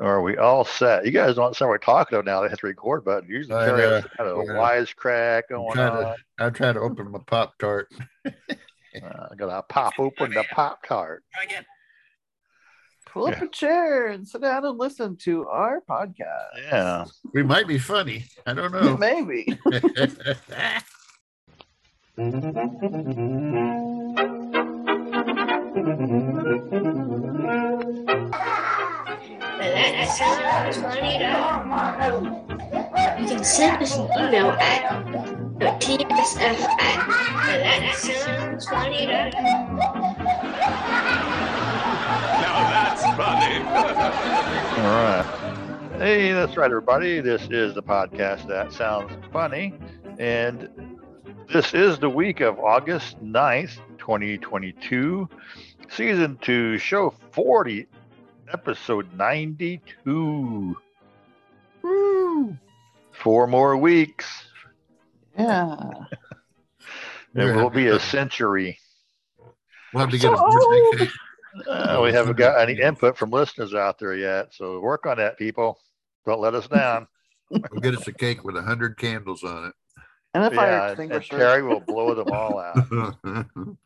Are we all set? You guys don't sound like talking about now. They hit the record button. Usually, I Terry kind of a Yeah. wisecrack I'm going trying on. to, I'm trying to open my Pop Tart. Uh, I gotta pop open the pop tart. Pull up a chair and sit down and listen to our podcast. Yeah. We might be funny. I don't know. Maybe. That sounds funny You can send us an email at tsf at that sounds Now that's funny. All right. Hey, that's right, everybody. This is the podcast that sounds funny. And this is the week of August 9th, 2022, season two, show 40, episode 92. Woo. Four more weeks, Yeah. and we'll be a century. We'll have to get a So birthday cake. Uh, we haven't got any input from listeners out there yet, so work on that, people. Don't let us down. We'll get us a cake with a hundred candles on it. And a fire yeah, and extinguisher. Terry will blow them all out.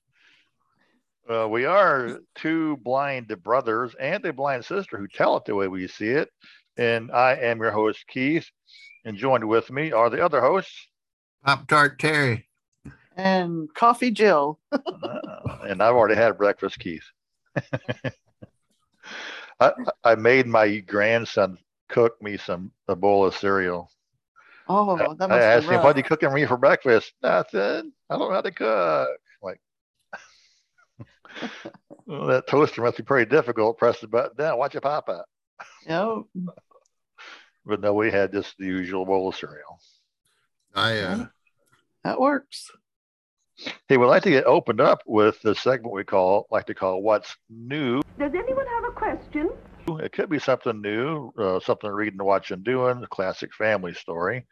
it. Uh, we are two blind brothers and a blind sister who tell it the way we see it. And I am your host, Keith. And joined with me are the other hosts. Pop Tart Terry. and coffee Jill. Uh, and I've already had breakfast, Keith. I, I made my grandson cook me some a bowl of cereal. Oh, that I must asked be him, what rough. are you cooking me for breakfast? Nothing. I don't know how to cook. Like, well, that toaster must be pretty difficult. Press the button down, watch it pop out. Yep. But no, we had just the usual bowl of cereal. I uh, That works. Hey, we'd like to get opened up with the segment we call, like to call What's New. Does anyone have a question? It could be something new, uh, something reading, watching, doing, a classic family story.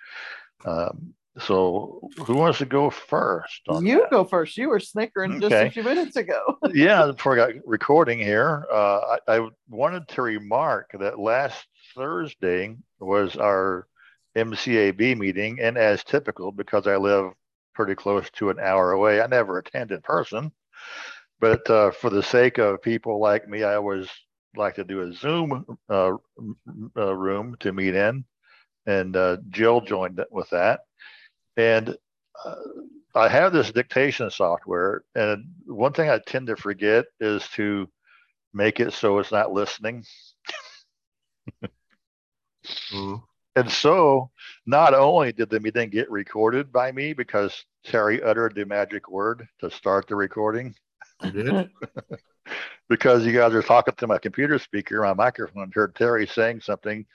Um, so, who wants to go first? You that? go first. You were snickering just a few minutes ago. yeah, before I got recording here, uh, I, I wanted to remark that last Thursday was our MCAB meeting, and as typical, because I live pretty close to an hour away, I never attend in person. But uh, for the sake of people like me, I always like to do a Zoom uh, uh, room to meet in, and uh, Jill joined with that. And uh, I have this dictation software, and one thing I tend to forget is to make it so it's not listening. oh, And so, not only did the meeting get recorded by me because Terry uttered the magic word to start the recording, I did. because you guys are talking to my computer speaker, my microphone and heard Terry saying something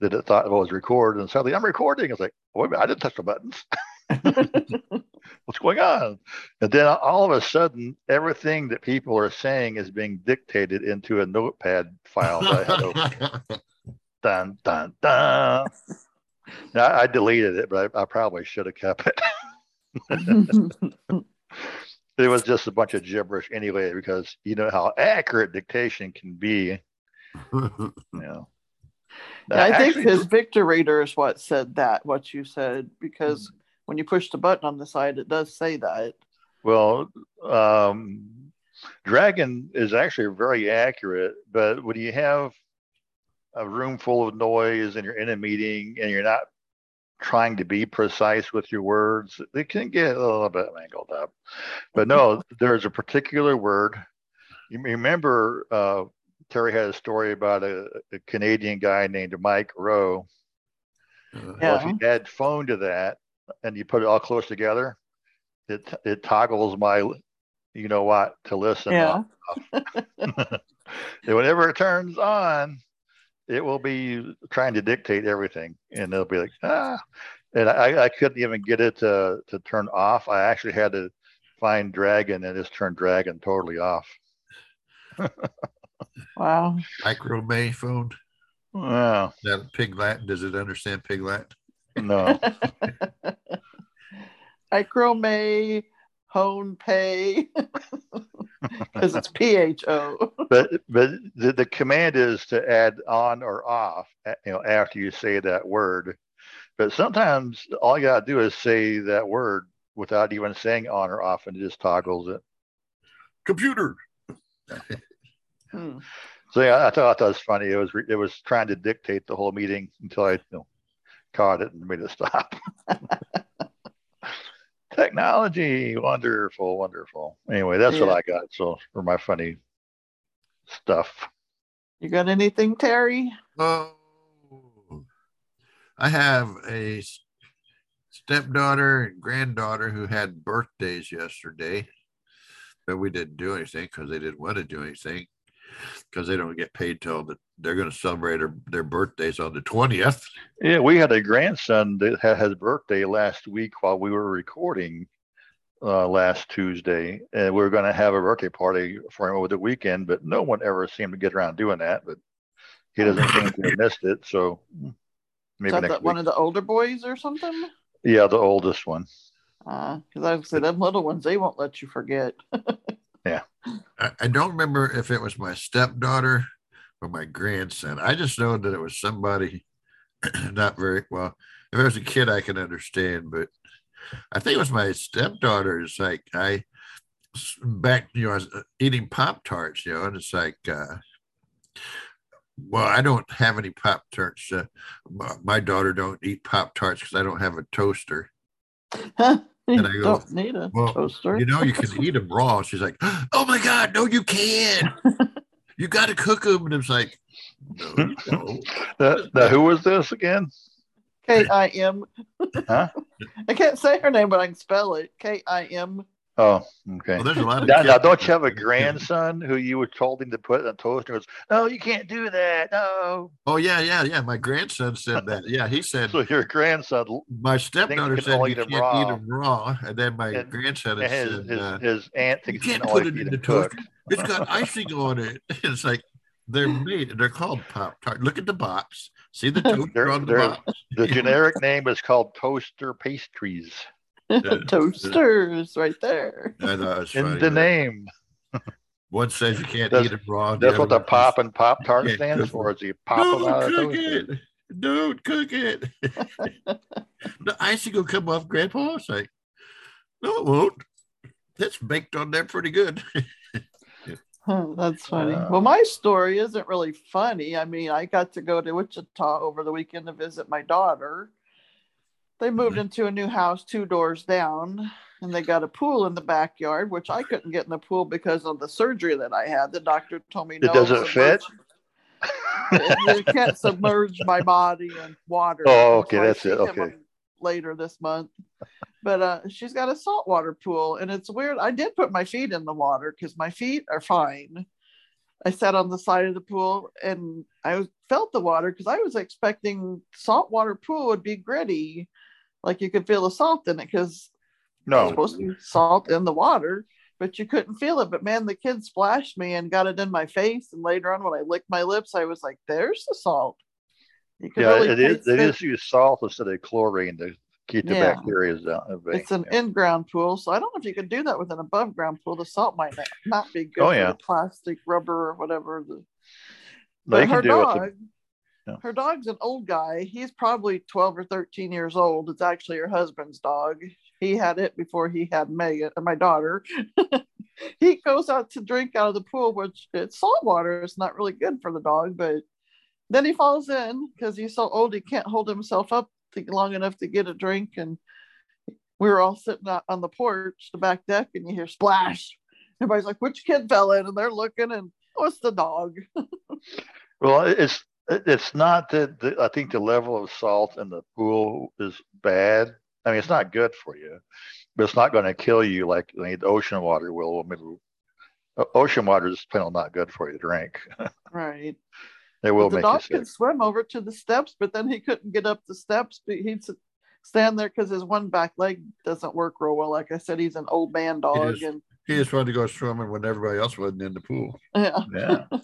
that it thought oh, it was recorded, and suddenly I'm recording. It's like, wait a minute, I didn't touch the buttons. What's going on? And then all of a sudden, everything that people are saying is being dictated into a notepad file that I had open. dun dun dun. Now, I deleted it, but I, I probably should have kept it. It was just a bunch of gibberish anyway, because you know how accurate dictation can be. You know. Yeah, I think Actually, his Victorator is what said that, what you said, because when you push the button on the side, it does say that. Well, um, Dragon is actually very accurate, but when you have a room full of noise and you're in a meeting and you're not trying to be precise with your words, it can get a little bit mangled up. But no, there's a particular word. You remember uh, Terry had a story about a, a Canadian guy named Mike Rowe. Well, if you add phone to that and you put it all close together, it it toggles my, you know what, to listen. Yeah. and whenever it turns on, it will be trying to dictate everything, and it'll be like ah, and I, I couldn't even get it to to turn off. I actually had to find Dragon and just turn Dragon totally off. Wow. Micro May phone. Wow, That pig Latin. Does it understand pig Latin? no, Micro May, Hone Pay. because it's P H O. But but the, the command is to add on or off, you know, after you say that word. But sometimes all you gotta do is say that word without even saying on or off, and it just toggles it. Computer. Hmm. So yeah, I thought that was funny. It was re- it was trying to dictate the whole meeting until I you know, caught it and made it stop. Technology, wonderful, wonderful. Anyway, that's Yeah. what I got. So for my funny stuff. You got anything, Terry? Oh, I have a stepdaughter and granddaughter who had birthdays yesterday, but we didn't do anything because they didn't want to do anything because they don't get paid till the, they're going to celebrate their, their birthdays on the 20th. Yeah, we had a grandson that had his birthday last week while we were recording uh, last Tuesday, and we were going to have a birthday party for him over the weekend, but no one ever seemed to get around doing that. But he doesn't seem to have missed it, so Is maybe that next the- one of the older boys or something? Yeah, the oldest one. Uh because I said them little ones, they won't let you forget. I, I don't remember if it was my stepdaughter or my grandson. I just know that it was somebody not very well. If it was a kid, I can understand, but I think it was my stepdaughter. It's like I back, you know, I was uh, eating Pop Tarts, you know, and it's like, uh, well, I don't have any Pop Tarts. Uh, my- my daughter don't eat Pop Tarts because I don't have a toaster. You And I go, don't need a well, toaster. You know, you can eat them raw. She's like, oh my God, no, you can't. You got to cook them. And it's like, no, you don't. Now, who was this again? K I M. Huh? I can't say her name, but I can spell it. K I M. Oh, okay. Well, there's a lot of Now, now, don't you have a grandson who you were told him to put in a toaster? Goes, no, you can't do that. No. Oh, yeah, yeah, yeah. My grandson said that. Yeah, he said, So your grandson my stepdaughter said you can't raw. eat them raw. And then my And- grandson and his said, his, uh, his aunt thinks he can't put it in the toaster. It's got icing on it. It's like, they're made, they're called Pop Tart. Look at the box. See the toaster on the box. The generic name is called toaster pastries Toasters right there. I thought it was in the but name. One says you can't That's- eat them raw. That's what the one pop and pop tart Yeah, stands for. Is you pop them Don't out of the cook toaster. it. Don't cook it. the icing will come off, Grandpa. It's like, no, it won't. That's baked on there pretty good. Huh, That's funny. Uh, well, my story isn't really funny. I mean, I got to go to Wichita over the weekend to visit my daughter. They moved Mhm. into a new house two doors down, and they got a pool in the backyard, which I couldn't get in the pool because of the surgery that I had. The doctor told me It doesn't fit? you can't submerge my body in water. Oh, okay, So that's it, okay. Later this month, but uh, she's got a saltwater pool, and it's weird. I did put my feet in the water because my feet are fine. I sat on the side of the pool and I felt the water because I was expecting saltwater pool would be gritty, like you could feel the salt in it because no, it's supposed to be salt in the water, but you couldn't feel it. But man, the kid splashed me and got it in my face. And later on, when I licked my lips, I was like, "There's the salt." Yeah, really it is. it. just use salt instead of chlorine to keep the Yeah. bacteria out. of it. It's an Yeah. in-ground pool, so I don't know if you could do that with an above-ground pool. The salt might not, not be good Oh, for yeah. the plastic, rubber, or whatever. The, They but can her do it. dog, Yeah. her dog's an old guy. He's probably 12 or 13 years old. It's actually her husband's dog. He had it before he had Megan, uh, my daughter. he goes out to drink out of the pool, which it's salt water. It's not really good for the dog, but then he falls in because he's so old he can't hold himself up to- long enough to get a drink. And we were all sitting out on the porch, the back deck, and you hear splash. Everybody's like, which kid fell in? And they're looking, and oh, it's the dog. Well, it's it's not that the, I think the level of salt in the pool is bad. I mean, it's not good for you, but it's not going to kill you like I mean, the ocean water will. I mean, ocean water is plain not good for you to drink. Right. It will the make dog sick. could swim over to the steps, but then he couldn't get up the steps. But he'd stand there because his one back leg doesn't work real well. Like I said, he's an old man dog, is. and He just wanted to go swimming when everybody else wasn't in the pool. yeah, Yeah.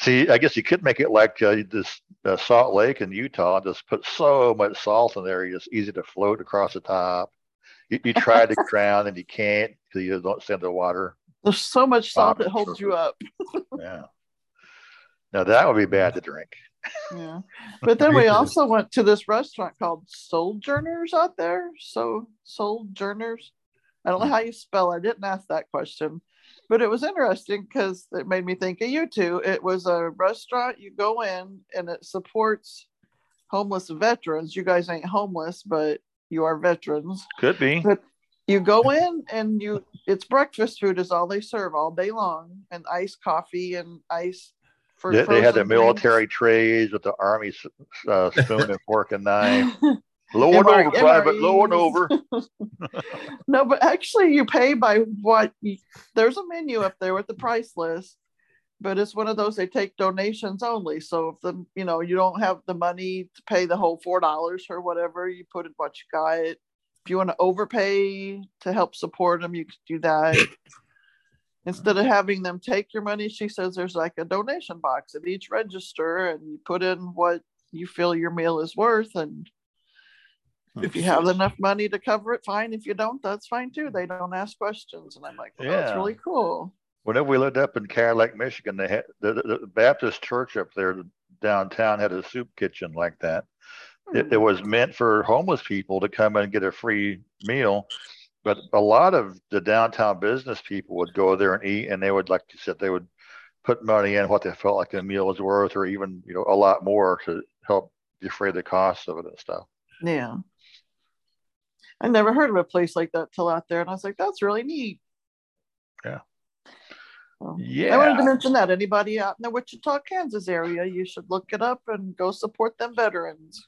See, I guess you could make it like uh, this uh, Salt Lake in Utah. Just put so much salt in there, it's easy to float across the top. You, you try to drown and you can't because you don't stand the water. There's so much salt that holds you up. Yeah. Now that would be bad to drink. Yeah. But then we also went to this restaurant called Sojourners out there. So Sojourners. I don't know how you spell it. I didn't ask that question. But it was interesting because it made me think of you two. It was a restaurant you go in and it supports homeless veterans. You guys ain't homeless, but you are veterans. Could be. But you go in and you it's breakfast food is all they serve all day long and iced coffee and ice for They, they had the drinks. military trays with the army uh, spoon and fork and knife. Low and over, private. Low and over. no, but actually, you pay by what you, there's a menu up there with the price list, but it's one of those they take donations only. So if the you know you don't have the money to pay the whole four dollars or whatever, you put in what you got. If you want to overpay to help support them, you can do that. Instead of uh-huh. having them take your money, she says there's like a donation box at each register, and you put in what you feel your meal is worth, and if you have enough money to cover it, fine. If you don't, that's fine too. They don't ask questions. And I'm like, well, that's really cool. Whenever we lived up in Cadillac, Michigan, they had the, the, the Baptist church up there downtown had a soup kitchen like that. It, it hmm. was meant for homeless people to come and get a free meal, but a lot of the downtown business people would go there and eat, and they would, like you said, they would put money in what they felt like the meal was worth, or even you know a lot more to help defray the costs of it and stuff. Yeah. I never heard of a place like that till out there. And I was like, that's really neat. Yeah. So, Yeah. I wanted to mention that anybody out in the Wichita, Kansas area, you should look it up and go support them veterans.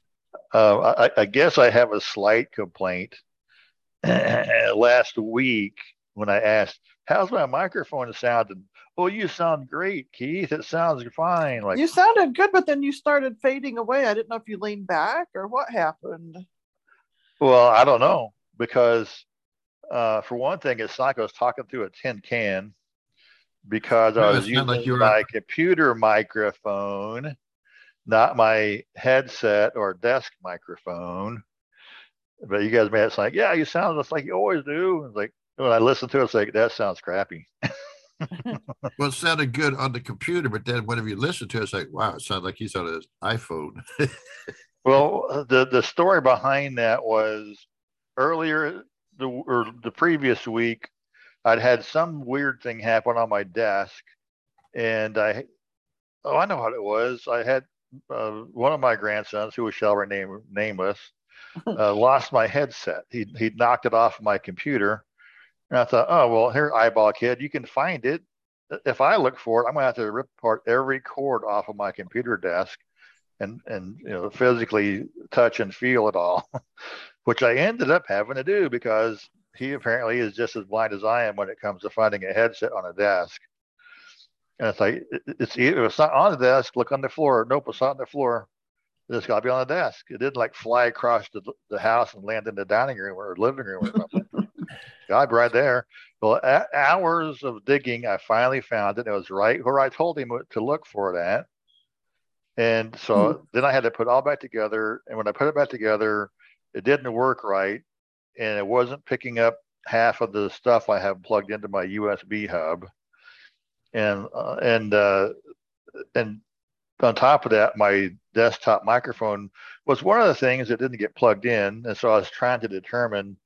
Uh, I, I guess I have a slight complaint. Last week, when I asked, "How's my microphone sounding?" "Oh, you sound great, Keith. It sounds fine." Like, you sounded good, but then you started fading away. I didn't know if you leaned back or what happened. well, I don't know because, uh, for one thing, it's like I was talking through a tin can because No, I was using like my computer microphone, not my headset or desk microphone. But you guys made it sound like, yeah, you sound just like you always do. It's like when I listen to it, it's like that sounds crappy. Well, it sounded good on the computer, but then whenever you listen to it, it's like, wow, it sounds like he's on his iPhone. Well, the the story behind that was earlier the or the previous week, I'd had some weird thing happen on my desk, and I oh I know what it was. I had uh, one of my grandsons, who was shall remain nameless, uh, lost my headset. He he knocked it off my computer, and I thought, oh well, here eyeball kid, you can find it. If I look for it, I'm gonna have to rip apart every cord off of my computer desk and and you know physically touch and feel it all, which I ended up having to do because he apparently is just as blind as I am when it comes to finding a headset on a desk. And it's like it's it's not on the desk, look on the floor. Nope, it's not on the floor. It's got to be on the desk. It didn't like fly across the, the house and land in the dining room or living room or something. God, right there. Well, a- hours of digging, I finally found it. It was right where I told him to look for it at. And so then I had to put it all back together. And when I put it back together, it didn't work right. And it wasn't picking up half of the stuff I have plugged into my USB hub. And, uh, and, uh, and on top of that, my desktop microphone was one of the things that didn't get plugged in. And so I was trying to determine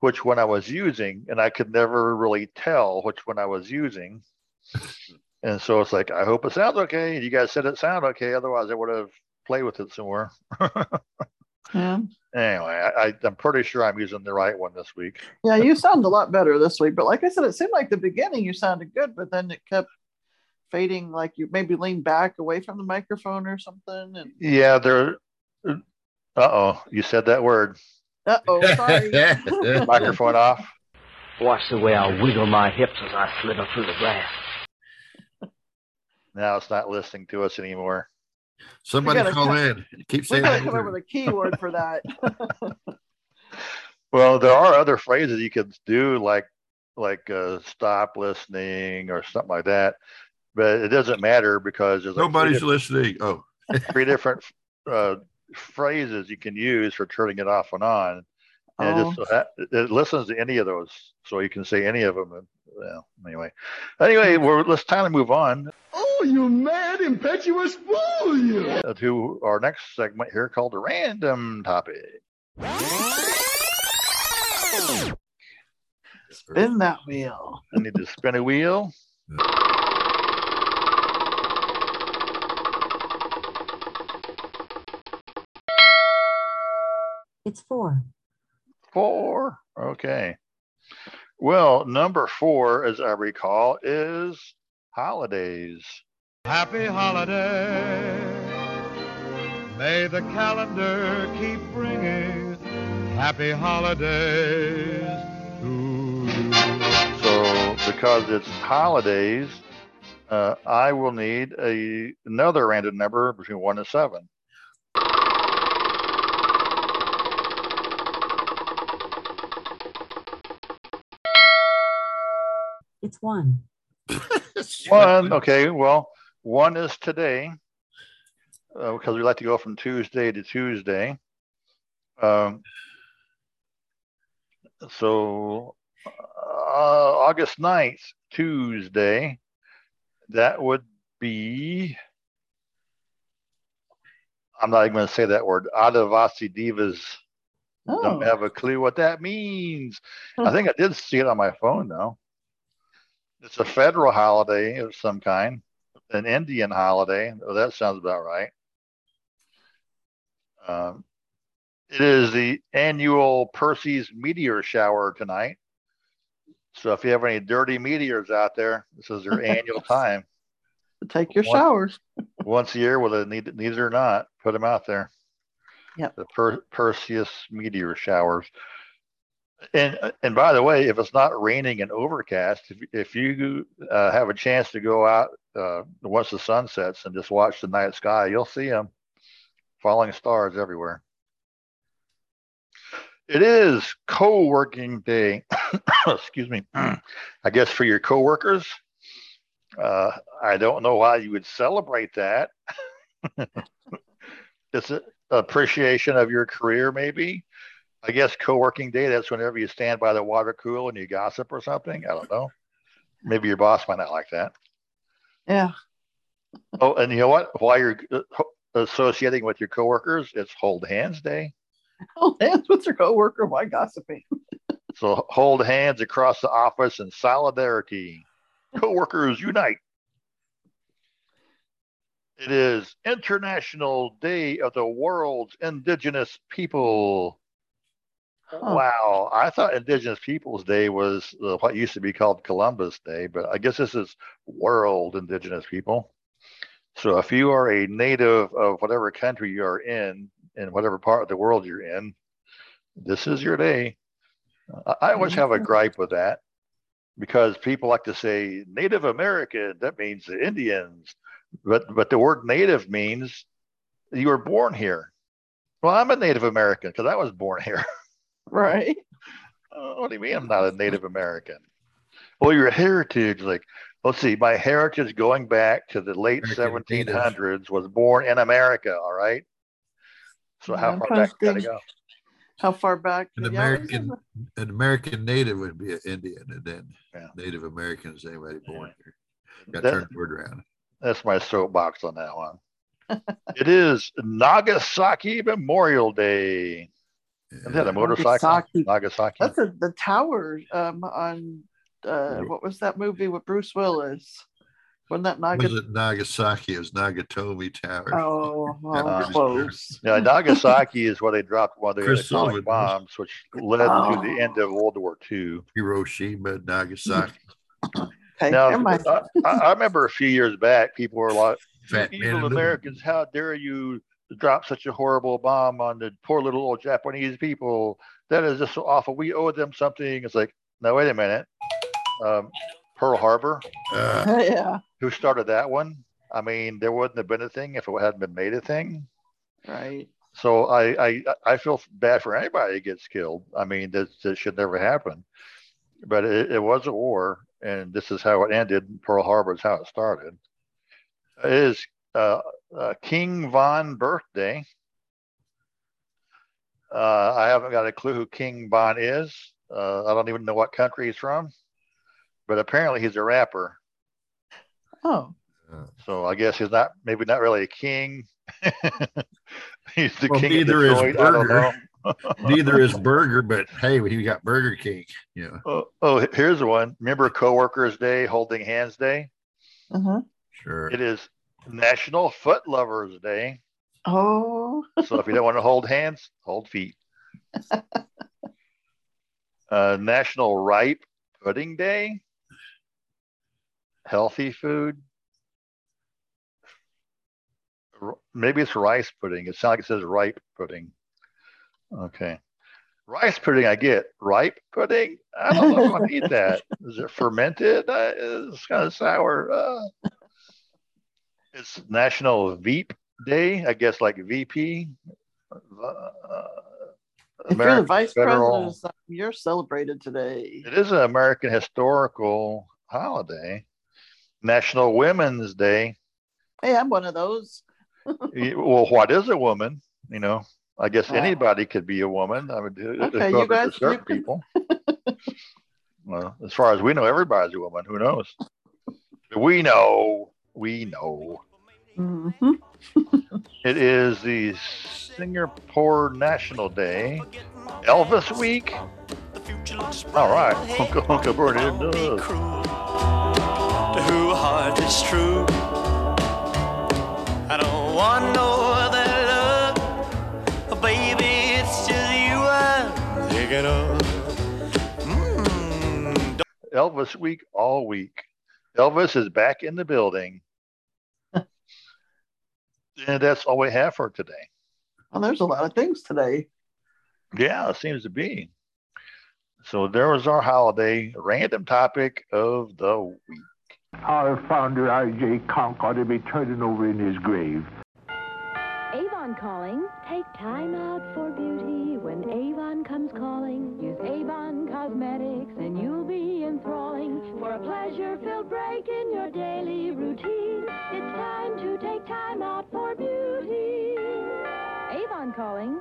which one I was using, and I could never really tell which one I was using. And so it's like, I hope it sounds okay. You guys said it sounded okay. Otherwise, I would have played with it some more. Yeah. anyway, I, I, I'm pretty sure I'm using the right one this week. Yeah, you sound a lot better this week. But like I said, it seemed like the beginning you sounded good, but then it kept fading, like you maybe lean back away from the microphone or something. And Yeah, there. Uh oh, you said that word. uh oh, sorry. Microphone off. Watch the way I wiggle my hips as I slither through the grass. Now it's not listening to us anymore. Somebody gotta call come- in. Keep we saying gotta that come up word. with a keyword for that. Well, there are other phrases you could do, like like uh, stop listening or something like that. But it doesn't matter because there's like Nobody's different- listening. Oh, three different uh, phrases you can use for turning it off and on. And it, Oh. just, so it listens to any of those, so you can say any of them well, anyway, anyway, we're, let's time to move on Oh, you mad, impetuous fool, you! uh, to our next segment here called the random topic. Spin that wheel. I need to spin a wheel. It's four. Four. Okay. Well, number four, as I recall, is holidays. Happy holiday. May the calendar keep bringing happy holidays to you. So, because it's holidays, uh, I will need a another random number between one and seven. It's one. One. Okay. Well, one is today uh, because we like to go from Tuesday to Tuesday. Um, so uh, August 9th, Tuesday, that would be. I'm not even going to say that word. Adivasi Divas. Oh. Don't have a clue what that means. I think I did see it on my phone though. It's a federal holiday of some kind, an Indian holiday. Oh, that sounds about right. Um, it is the annual Percy's meteor shower tonight. So if you have any dirty meteors out there, this is their annual time. Take your One- showers. Once a year, whether they need, need it or not, put them out there. Yep. The per- Perseus meteor showers. And and by the way, if it's not raining and overcast, if, if you uh, have a chance to go out uh, once the sun sets and just watch the night sky, you'll see them falling stars everywhere. It is co-working day. Excuse me. I guess for your coworkers. Uh, I don't know why you would celebrate that. it's an appreciation of your career, maybe. I guess co-working day. That's whenever you stand by the water cooler and you gossip or something. I don't know. Maybe your boss might not like that. Yeah. Oh, and you know what? While you're uh, associating with your coworkers, it's Hold Hands Day. Hold hands with your coworker. Why gossiping? So hold hands across the office in solidarity. Coworkers unite. It is International Day of the World's Indigenous People. Huh. Wow, I thought Indigenous Peoples Day was uh, what used to be called Columbus Day, but I guess this is World Indigenous People. So if you are a native of whatever country you are in, in whatever part of the world you're in, this is your day. I, I always have a gripe with that because people like to say Native American, that means the Indians, but but the word native means you were born here. Well, I'm a Native American because I was born here. Right. Uh, what do you mean I'm not a Native American? Well, your heritage, like, let's see, my heritage going back to the late American 1700s was born in America, all right? So how Yeah, I'm far back gotta go? How far back? An Yeah, American, an American native would be an Indian, and then Yeah. Native American is anybody born here. Got That- to turn the word around. That's my soapbox on that one. it is Nagasaki Memorial Day. Is that a motorcycle? Nagasaki. Nagasaki. That's a, the tower um, on uh, what was that movie with Bruce Willis? Wasn't that Was Naga? it Nagasaki? It was Nakatomi Tower. Oh, well, Uh, close. Yeah, Nagasaki is where they dropped one of the atomic bombs, which led Oh. to the end of World War II. Hiroshima, Nagasaki. Okay, Now. I, I I remember a few years back, people were like, Fat evil Americans, how dare you drop such a horrible bomb on the poor little old Japanese people? That is just so awful. We owe them something. It's like, no, wait a minute. Um, Pearl Harbor, Uh, yeah, who started that one? I mean, there wouldn't have been a thing if it hadn't been made a thing. right. So I, I, I feel bad for anybody that gets killed. I mean, that, that should never happen. But it, it was a war, and this is how it ended. Pearl Harbor is how it started. It is uh, uh, King Von birthday. Uh, I haven't got a clue who King Von is. Uh, I don't even know what country he's from. but apparently he's a rapper. Oh, So I guess he's not maybe not really a king. he's the Well, king neither of is Detroit. I don't Burger. know. Neither is Burger, but hey, he got Burger King. Yeah. Oh, oh, here's one. Remember Coworkers Day, Holding Hands Day? uh-huh. sure. It is National Foot Lovers Day. oh, So if you don't want to hold hands, hold feet. Uh, National Ripe Pudding Day. Healthy food. Maybe it's rice pudding. It sounds like it says ripe pudding. Okay. Rice pudding, I get. Ripe pudding? I don't know if I eat that. Is it fermented? Uh, it's kind of sour. Uh, it's National Veep Day, I guess, like VP. Uh, if you're the American vice Federal- president, you're celebrated today. It is an American historical holiday. National Women's Day. Hey, I'm one of those. Well, what is a woman? You know, I guess Oh. anybody could be a woman. I mean, Okay, you guys- you certain can- people. well, as far as we know, everybody's a woman. Who knows? We know. We know. Hmm It is the Singapore National Day. Elvis Week. All right. Uncle, Uncle Bernie does. to who a heart is true. I don't want no other love, baby. It's just you I'm thinking of. Mm, Elvis Week all week. Elvis is back in the building. And that's all we have for today. Well, there's a lot of things today. Yeah, it seems to be. So there was our holiday random topic of the week. Our founder, R.J. Conk, ought to be turning over in his grave. Avon calling. Take time out for beauty when Avon comes calling. Use Avon Cosmetics and you'll be enthralling. For a pleasure-filled break in your daily routine, it's time to take time out for beauty. Avon calling.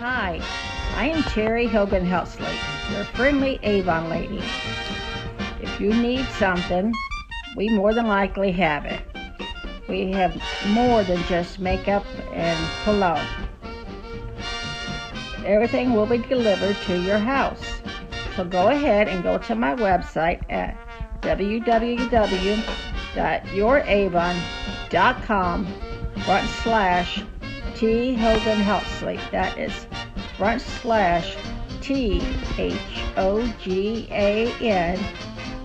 Hi, I am Terry Hogan Heltsley, your friendly Avon lady. If you need something, we more than likely have it. We have more than just makeup and cologne. Everything will be delivered to your house. So go ahead and go to my website at www.youravon.com front slash T Hogan Heltsley. That is front slash T H O G A N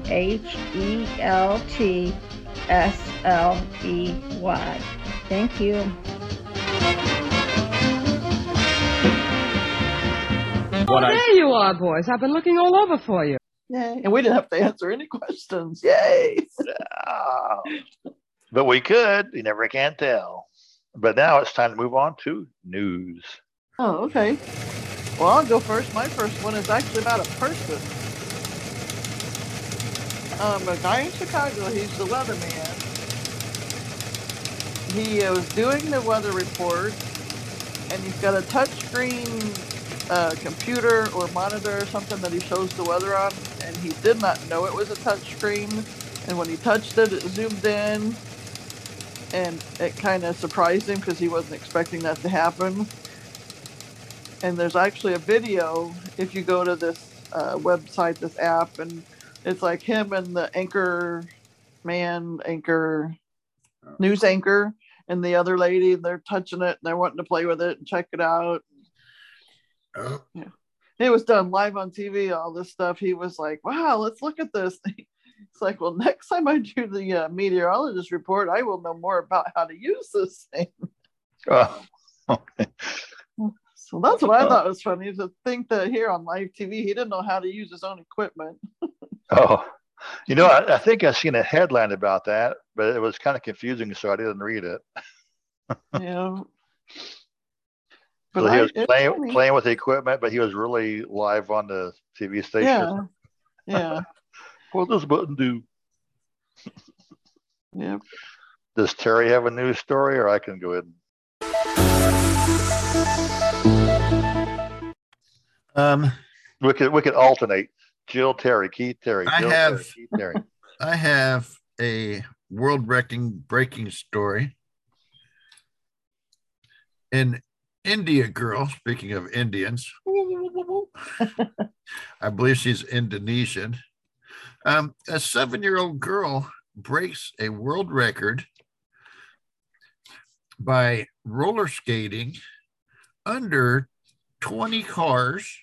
H E L T S L E Y. Thank you. Oh, there you are, boys. I've been looking all over for you. Yay. And we didn't have to answer any questions. Yay. But we could. You never can tell. But now it's time to move on to news. Oh, okay. Well, I'll go first. My first one is actually about a person. Um, a guy in Chicago, he's the weatherman. He was doing the weather report, and he's got a touchscreen uh, computer or monitor or something that he shows the weather on, and he did not know it was a touchscreen. And when he touched it, it zoomed in, and it kind of surprised him because he wasn't expecting that to happen. And there's actually a video if you go to this uh, website, this app, and it's like him and the anchor man, anchor news anchor, and the other lady. They're touching it and they're wanting to play with it and check it out. Oh, Yeah. It was done live on TV, all this stuff. He was like, wow, let's look at this. It's like, well, next time I do the uh, meteorologist report, I will know more about how to use this thing. Oh, So that's what I thought was funny to think that here on live TV, he didn't know how to use his own equipment. oh. You know, I, I think I seen a headline about that, but it was kind of confusing, so I didn't read it. yeah. So he was it's playing funny. playing with the equipment, but he was really live on the TV station. Yeah. Yeah. What does this button do? Yeah. Does Terry have a news story, or I can go ahead? and- Um, we could we could alternate. Jill Terry, Keith Terry. I have- Terry, Keith Terry. I have a world breaking breaking story. An India girl, speaking of Indians, I believe she's Indonesian. Um, a seven year old girl breaks a world record by roller skating under 20 cars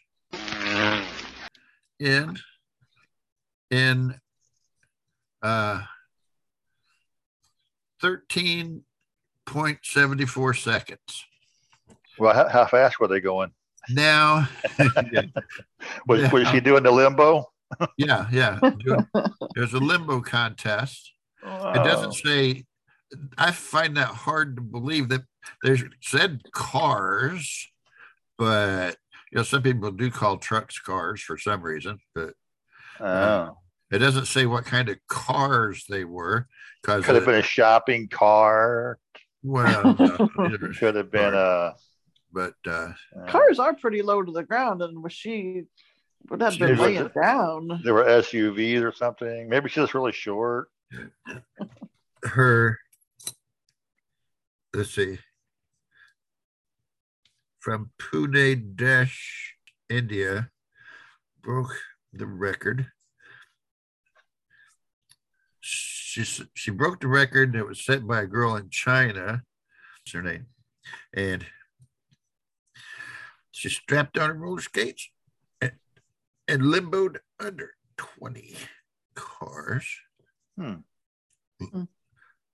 in in uh 13.74 seconds. Well, how, how fast were they going? Now, Was, was she doing the limbo? yeah, yeah. There's a limbo contest. It doesn't say. I find that hard to believe that there's said cars, but you know some people do call trucks cars for some reason, but Oh. it doesn't say what kind of cars they were. Because Could have been a shopping car. well, no, either. Could have been a. but uh, Cars are pretty low to the ground, and was she would have been She was- laying down. There were SUVs or something. Maybe she's just really short. her let's see from Pune Dash India broke the record. She she broke the record that was set by a girl in China. What's her name? And she strapped on her roller skates and, and limboed under 20 cars. Hmm.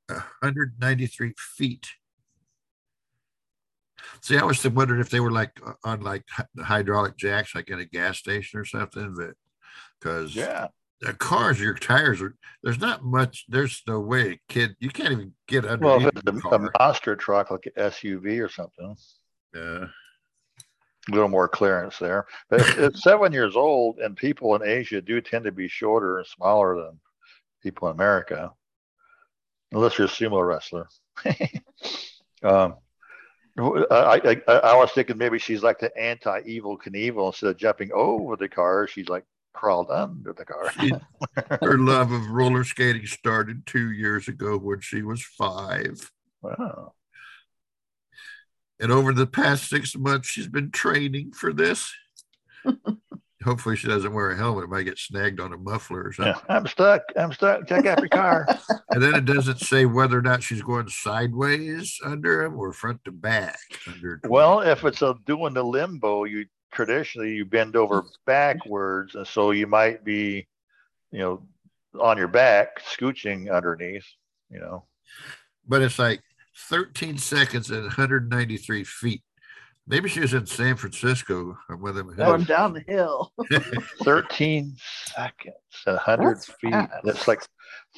193 feet. See, I was wondering if they were like on like the hydraulic jacks, like in a gas station or something, but because Yeah. the cars, your tires are there's not much. There's no way, kid. You can't even get under. Well, if it's a, a monster truck like an SUV or something, Yeah. a little more clearance there. But it's, it's seven years old, and people in Asia do tend to be shorter and smaller than people in America, unless you're a sumo wrestler. um, Uh, I, I, I, I was thinking maybe she's like the anti-Evel Knievel. Instead of jumping over the car, she's like crawled under the car. Her love of roller skating started two years ago when she was five. Wow. And over the past six months, she's been training for this. Hopefully, she doesn't wear a helmet. It might get snagged on a muffler or something. Yeah, I'm stuck. I'm stuck. Check out your car. And then it doesn't say whether or not she's going sideways under him or front to back under. Well, if it's a doing the limbo, you traditionally you bend over backwards, and so you might be, you know, on your back, scooching underneath. You know, But it's like 13 seconds and 193 feet. Maybe she was in San Francisco or one of them. Going hills. down the hill. 13 seconds, a hundred That's feet. fast. That's like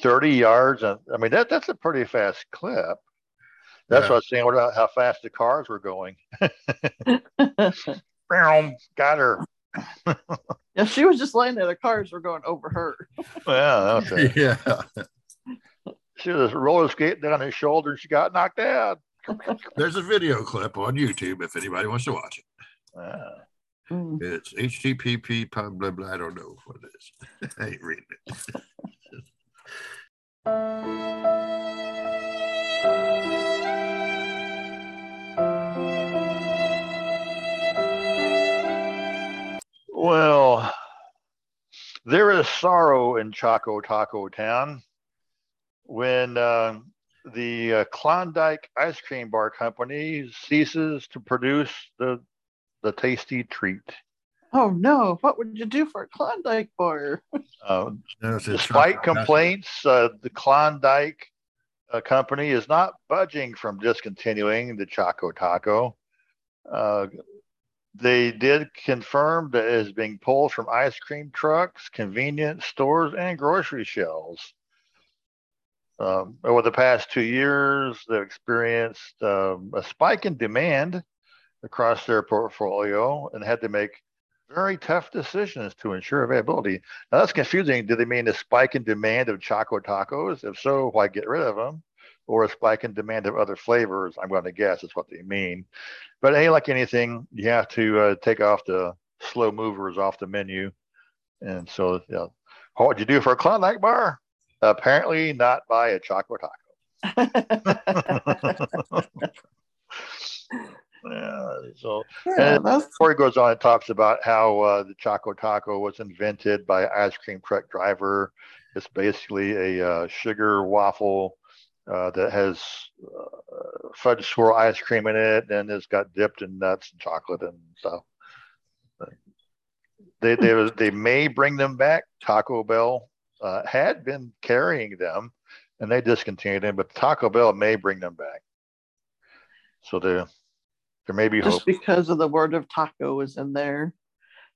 30 yards. And I mean, that that's a pretty fast clip. That's Yeah. what I was saying. About how fast the cars were going? Boom, Got her. If she was just laying there, the cars were going over her. Well, okay. yeah. She was roller skating down his shoulder and she got knocked out. There's a video clip on YouTube if anybody wants to watch it. Ah. Mm. It's HTTP, blah, blah, blah. I don't know what it is. I ain't reading it. Well, there is sorrow in Choco Taco Town when uh, the uh, Klondike Ice Cream Bar Company ceases to produce the the tasty treat. Oh no! What would you do for a Klondike bar? Uh, it's a despite chocolate complaints, uh, the Klondike uh, company is not budging from discontinuing the Choco Taco. Uh, they did confirm that it is being pulled from ice cream trucks, convenience stores, and grocery shelves. Um, over the past two years, they've experienced um, a spike in demand across their portfolio and had to make very tough decisions to ensure availability. Now that's confusing. Do they mean a spike in demand of Choco Tacos? If so, why get rid of them? Or a spike in demand of other flavors? I'm going to guess is what they mean. But hey, like anything, you have to uh, take off the slow movers off the menu. And so, yeah, what would you do for a Klondike bar? Apparently, not by a Choco Taco. yeah, so Yeah, and that's- before goes on, it talks about how uh, the Choco Taco was invented by ice cream truck driver. It's basically a uh, sugar waffle uh, that has uh, fudge swirl ice cream in it, and it's got dipped in nuts and chocolate and stuff. They they they may bring them back. Taco Bell uh, had been carrying them, and they discontinued them, but Taco Bell may bring them back. So there there may be hope. just because of the word of taco is in there.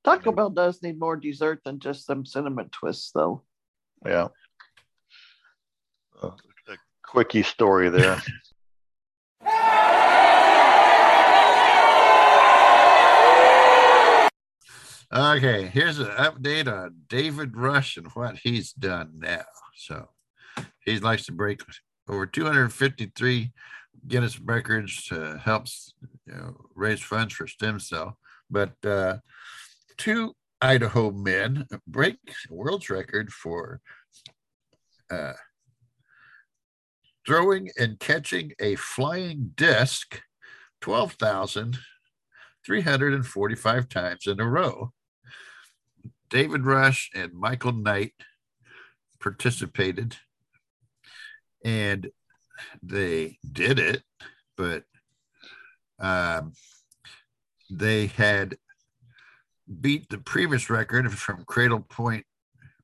Taco Bell does need more dessert than just some cinnamon twists, though. Yeah. Uh, a quickie story there. Okay, here's an update on David Rush and what he's done now. So he likes to break over 253 Guinness records to help you know, raise funds for stem cell. But uh, two Idaho men break world's record for uh, throwing and catching a flying disc 12,345 times in a row. David Rush and Michael Knight participated and they did it, but um, they had beat the previous record from Cradle Point,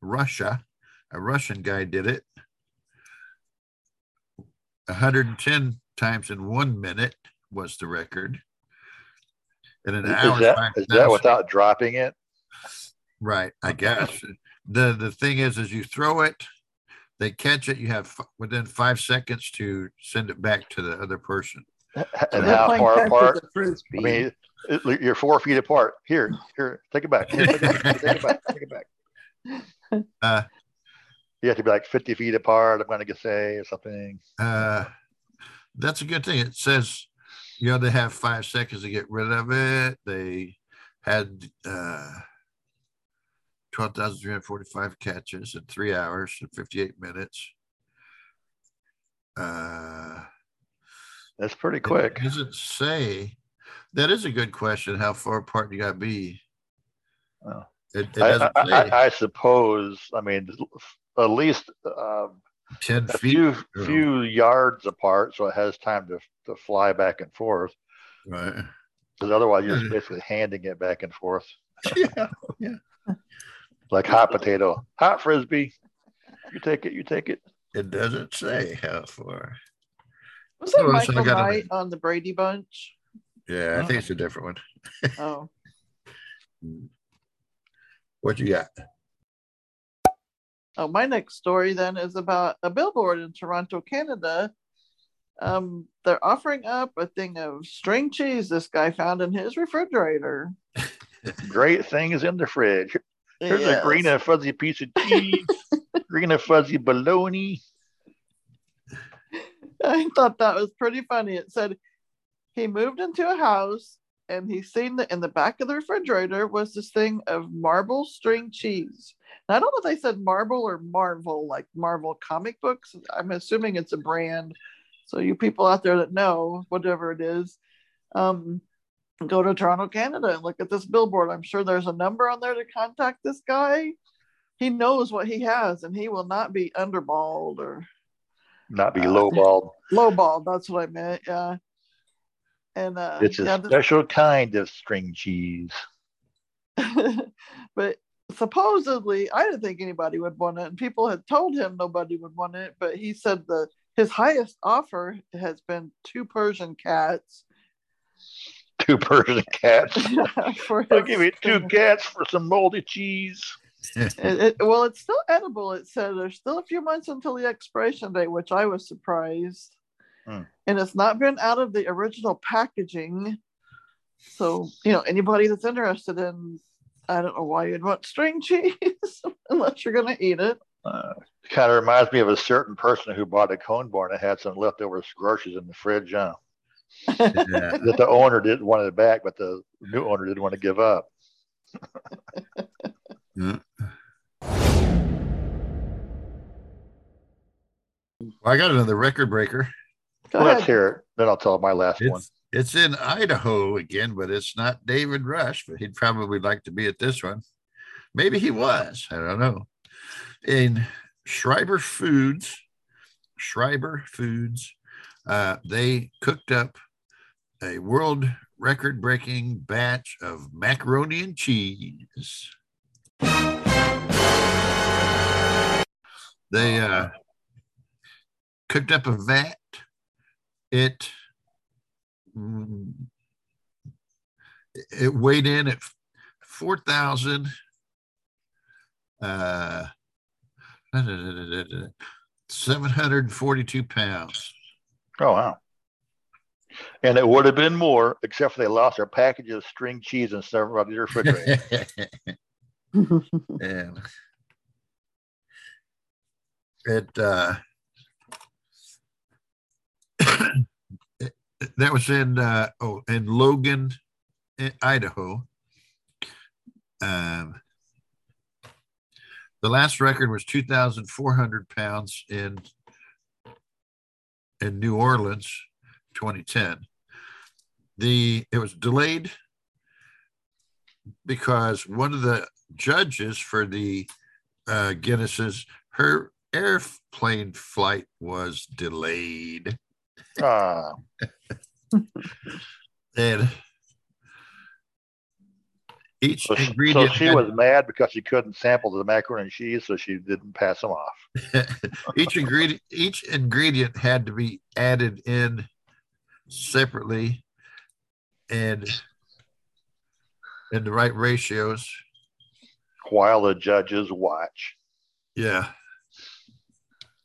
Russia. A Russian guy did it 110 times in one minute was the record. And an Is hour. that, is that without dropping it? Right, I guess. The the thing is, is you throw it, they catch it, you have f- within five seconds to send it back to the other person. And they're how far apart? I mean, it- you're four feet apart. Here, here, take it back. Here, take it back. Take it back. Take it back. Uh, You have to be like 50 feet apart. I'm going to say or something. uh, that's a good thing. It says, you know, they have five seconds to get rid of it. They had uh, 12,345 catches in three hours and 58 minutes. Uh, That's pretty quick. doesn't say. That is a good question. How far apart you got to be? Oh. It, it I, I. I, I suppose. I mean, at least um, 10 a feet. few or- few yards apart, so it has time to to fly back and forth. Right. Because otherwise, you're just basically handing it back and forth, yeah. Yeah. Like hot potato, hot frisbee. You take it. You take it. It doesn't say how far. Was that Oh, Michael got a- Knight on the Brady Bunch? Yeah, I think it's a different one. Oh, What you got? oh, my next story then is about a billboard in Toronto, Canada. Um, they're offering up a thing of string cheese this guy found in his refrigerator. Great things in the fridge. Here's Yes. a green and fuzzy piece of cheese. green and fuzzy bologna. I thought that was pretty funny. It said he moved into a house and he seen that in the back of the refrigerator was this thing of marble string cheese. I don't know if they said marble or Marvel, like Marvel comic books. I'm assuming it's a brand. So you people out there that know whatever it is, um, go to Toronto, Canada, and look at this billboard. I'm sure there's a number on there to contact this guy. He knows what he has, and he will not be underballed or Not be Uh, lowballed. lowballed. That's what I meant. Yeah. And uh, It's a yeah, this- special kind of string cheese. but supposedly I didn't think anybody would want it, and people had told him nobody would want it. But he said the his highest offer has been two Persian cats. Two Persian cats. for I'll give you two cats for some moldy cheese. It, it- well, it's still edible. It said there's still a few months until the expiration date, which I was surprised. Hmm. And it's not been out of the original packaging. So, you know, anybody that's interested in, I don't know why you'd want string cheese unless you're going to eat it. Uh, kind of reminds me of a certain person who bought a cone bar and had some leftover groceries in the fridge. Huh? Yeah. That the owner didn't want it back, but the new owner didn't want to give up. Yeah. Well, I got another record breaker. Go Let's hear it. Then I'll tell my last one. It's it's in Idaho again, but it's not David Rush, but he'd probably like to be at this one. Maybe he was. I don't know. In Schreiber Foods, Schreiber Foods, uh, they cooked up a world record breaking batch of macaroni and cheese. They uh, cooked up a vat. It it weighed in at four thousand uh, seven hundred forty-two pounds. Oh wow. And it would have been more, except for they lost their package of string cheese and several of the refrigerator. and it uh it- that was in uh oh in Logan Idaho um the last record was 2400 pounds in in New Orleans 2010 the it was delayed because one of the judges for the uh, Guinnesses, her airplane flight was delayed, Ah, and each so, she- so she had- was mad because she couldn't sample the macaroni and cheese, so she didn't pass them off. each ingredient each ingredient had to be added in separately and in the right ratios. While the judges watch. Yeah.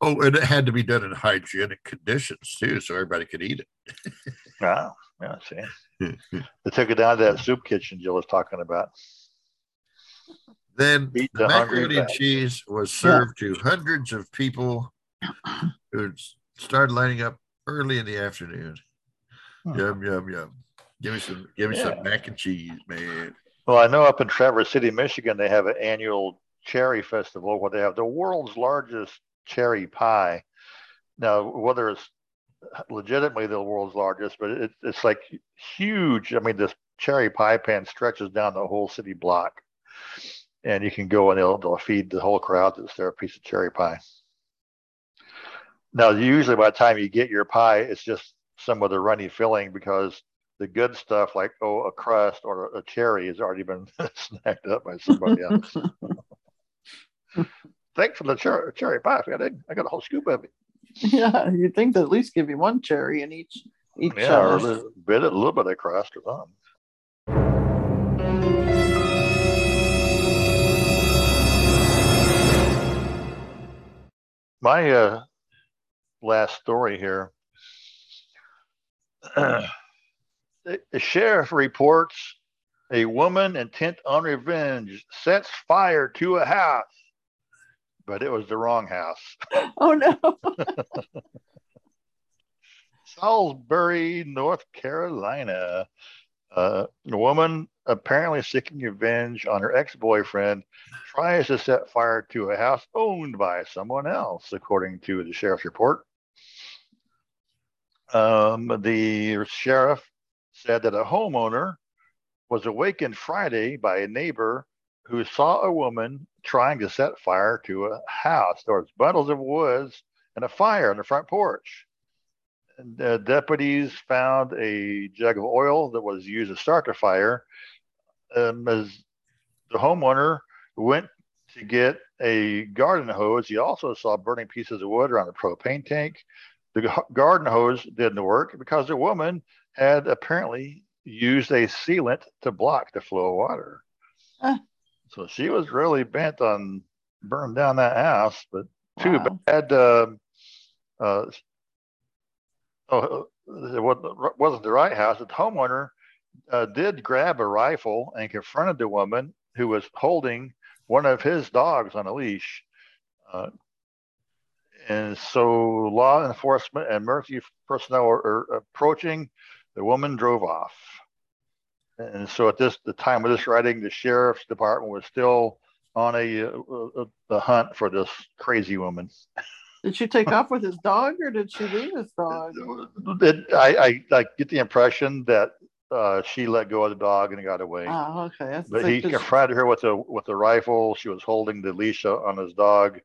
Oh, and it had to be done in hygienic conditions too, so everybody could eat it. Ah, yeah, see. They took it down to that soup kitchen Jill was talking about. Then Eat the the macaroni and back. cheese was served to hundreds of people who started lining up early in the afternoon. Hmm. Yum yum yum. Give me some give me Yeah. some mac and cheese, man. Well, I know up in Traverse City, Michigan, they have an annual cherry festival where they have the world's largest cherry pie. Now, whether it's legitimately the world's largest, but it, it's like huge. I mean, this cherry pie pan stretches down the whole city block, and you can go and they'll, they'll feed the whole crowd that's there a piece of cherry pie. Now, usually by the time you get your pie, it's just some of the runny filling because the good stuff like oh a crust or a cherry has already been snacked up by somebody else. Thanks for the cherry, cherry pie. I got, I got a whole scoop of it. Yeah, you'd think they'd at least give you one cherry in each each Yeah, or a uh, little bit, a little bit of crust or something. My uh, last story here. the the sheriff reports a woman intent on revenge sets fire to a house, but it was the wrong house. Oh no. Salisbury, North Carolina. Uh, a woman apparently seeking revenge on her ex-boyfriend tries to set fire to a house owned by someone else, according to the sheriff's report. Um, the sheriff said that a homeowner was awakened Friday by a neighbor who saw a woman trying to set fire to a house. There was bundles of woods and a fire on the front porch. Uh, deputies found a jug of oil that was used to start the fire. Um, as the homeowner went to get a garden hose, he also saw burning pieces of wood around a propane tank. The garden hose didn't work because the woman had apparently used a sealant to block the flow of water. Huh. So she was really bent on burning down that house, but too Wow. bad. Uh, uh, oh, it wasn't the right house. The homeowner uh, did grab a rifle and confronted the woman who was holding one of his dogs on a leash. Uh, and so law enforcement and emergency personnel are, are approaching. The woman drove off. And so at this the time of this writing, the sheriff's department was still on a, uh, uh, the hunt for this crazy woman. Did she take off with his dog or did she leave his dog? It, I, I I get the impression that uh, she let go of the dog and got away. Oh, okay. That's But like he confronted her with a with a rifle. She was holding the leash on his dog.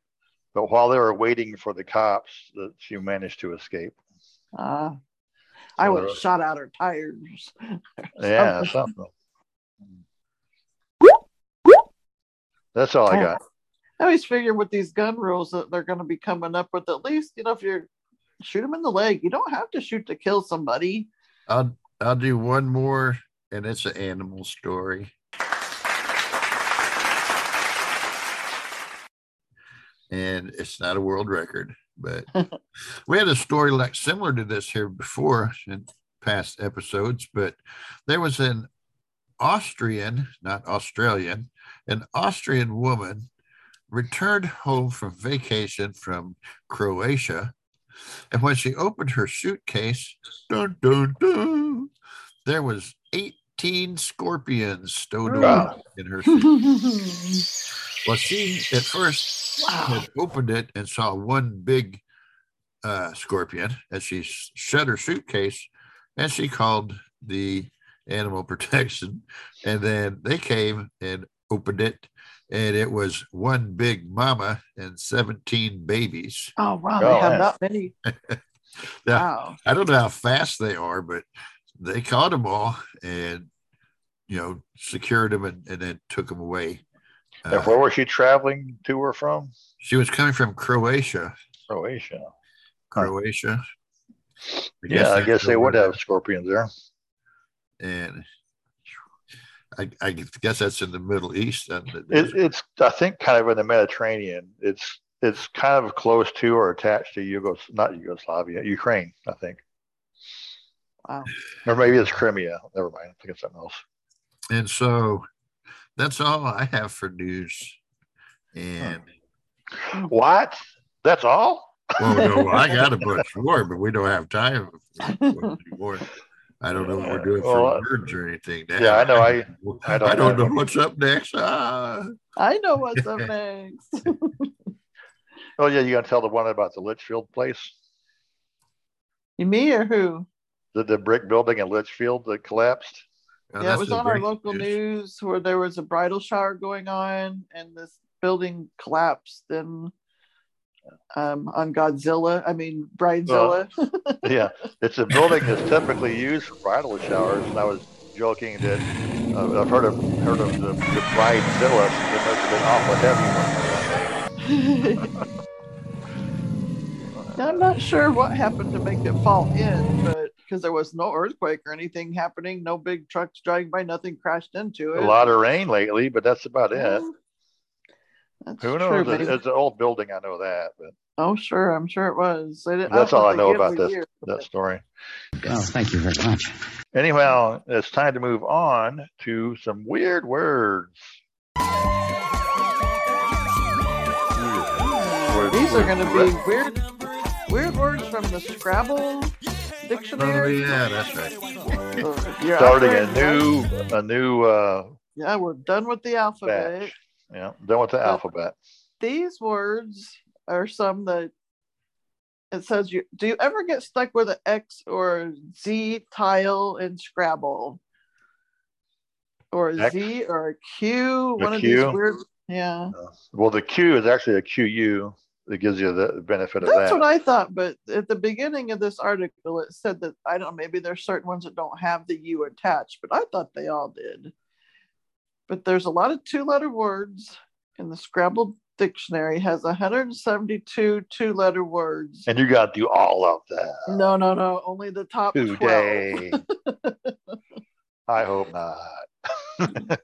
But while they were waiting for the cops, that she managed to escape. Ah. I would have shot out her tires. Yeah, Something. something. That's all I got. I always figure with these gun rules that they're going to be coming up with at least, you know, if you're shoot them in the leg, you don't have to shoot to kill somebody. I'll I'll do one more, and it's an animal story. And it's not a world record, but we had a story like similar to this here before in past episodes. But there was an Austrian, not Australian, an Austrian woman returned home from vacation from Croatia. And when she opened her suitcase, dun, dun, dun, there was 18 scorpions stowed Wow. away in her suitcase. well, she at first had opened it and saw one big uh, scorpion as she shut her suitcase and she called the animal protection. And then they came and opened it, and it was one big mama and 17 babies. Oh, wow. Oh, they have yeah. that many. Yeah, Wow. I don't know how fast they are, but they caught them all and you know secured them and, and then took them away. And Uh, where was she traveling to or from? she was coming from Croatia. Croatia. Croatia. Yeah, I guess they would we're have scorpions there. and I, I guess that's in the Middle East. And It, it's I think kind of in the Mediterranean. It's it's kind of close to or attached to Yugos not Yugoslavia, Ukraine, I think. Wow. Or maybe it's Crimea. Never mind. I think it's something else. and so that's all I have for news. And What? That's all? well, no, I got a bunch more, but we don't have time for more. I don't know what we're doing for Well, words or anything. Now. yeah, I know. I- I I don't don't, know. know what's up next. Ah. I know what's up next. Oh yeah, you gonna tell the one about the Litchfield place? you me or who? The the brick building in Litchfield that collapsed? Yeah, it was on our local news. news where there was a bridal shower going on and this building collapsed and um, on Godzilla. I mean, Bridezilla. Yeah, it's a building that's typically used for bridal showers, and I was joking that uh, I've heard of heard of the, the bridezilla. It must have been awful heavy. I'm not sure what happened to make it fall in, but because there was no earthquake or anything happening, no big trucks driving by, nothing crashed into it. A lot of rain lately, but that's about it. Yeah, That's Who true, knows? maybe. It's an old building, I know that, but Oh, sure, I'm sure it was. They didn't, that's don't all I know about this year. that story. Oh, thank you very much. Anyhow, it's time to move on to some weird words. These are going to be weird, weird words from the Scrabble Oh yeah, that's right. So you're Starting a new a new uh Yeah, we're done with the alphabet. batch. Yeah, done with the But- alphabet. These words are some that it says you do you ever get stuck with an X or Z tile in Scrabble? Or a X? Z or a Q, The one of Q? these weird yeah. Well, the Q is actually a QU that gives you the benefit of That's that. That's what I thought, but at the beginning of this article, it said that I don't know, maybe there's certain ones that don't have the U attached, but I thought they all did. But there's a lot of two letter words, and the Scrabble dictionary has 172 two letter words. and you got to do all of that No, no, no, only the top 12. today. I hope not.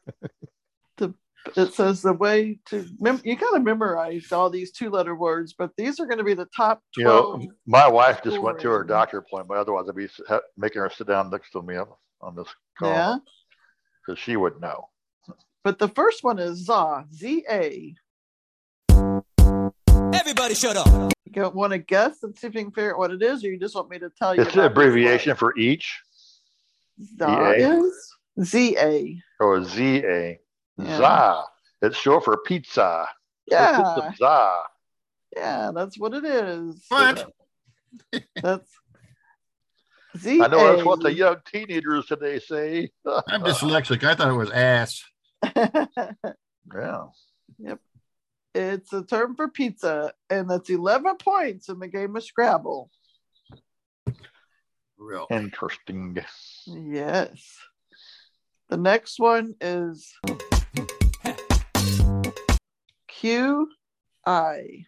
It says the way to, mem- you got to memorize all these two letter words, but these are going to be the top 12. You know, my wife just went to her doctor appointment. Otherwise, I'd be ha- making her sit down next to me on on this call yeah. because she would know. But the first one is ZA, Z A. Everybody shut up. You want to guess and see if you can figure out what it is, or you just want me to tell you? It's an abbreviation for each. what ZA is? Z A. or Z A. Yeah. Za. It's short for pizza. Yeah, za. yeah, that's what it is. What? That's Z I know that's what the young teenagers today say. I'm dyslexic. I thought it was ass. yeah. Yep. It's a term for pizza, and that's 11 points in the game of Scrabble. Real. Interesting. Yes. The next one is Q I.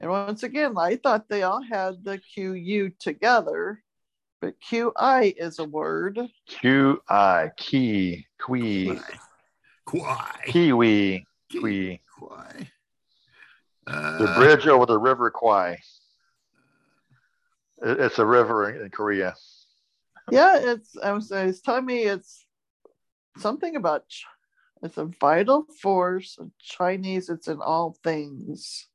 And once again, I thought they all had the Q U together, but Q I is a word. Q I key qui Quai. kiwi qui Quai. the Uh, bridge over the river Kwai. It's a river in in Korea. Yeah, it's I was it's telling me it's something about ch- it's a vital force of Chinese, it's in all things.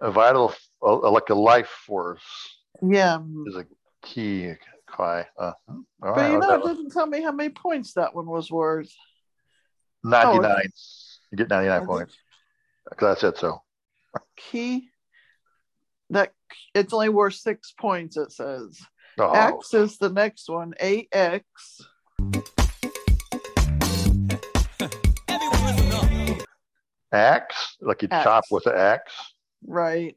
A vital, uh, like a life force, Yeah. is a key Kwai. Uh, all But right, you know, it doesn't tell me how many points that one was worth. 99. You get 99 I points. Because I said so. Key that it's only worth six points, it says. Oh, X is the next one. AX. Axe, like you Axe. chop with an axe. Right.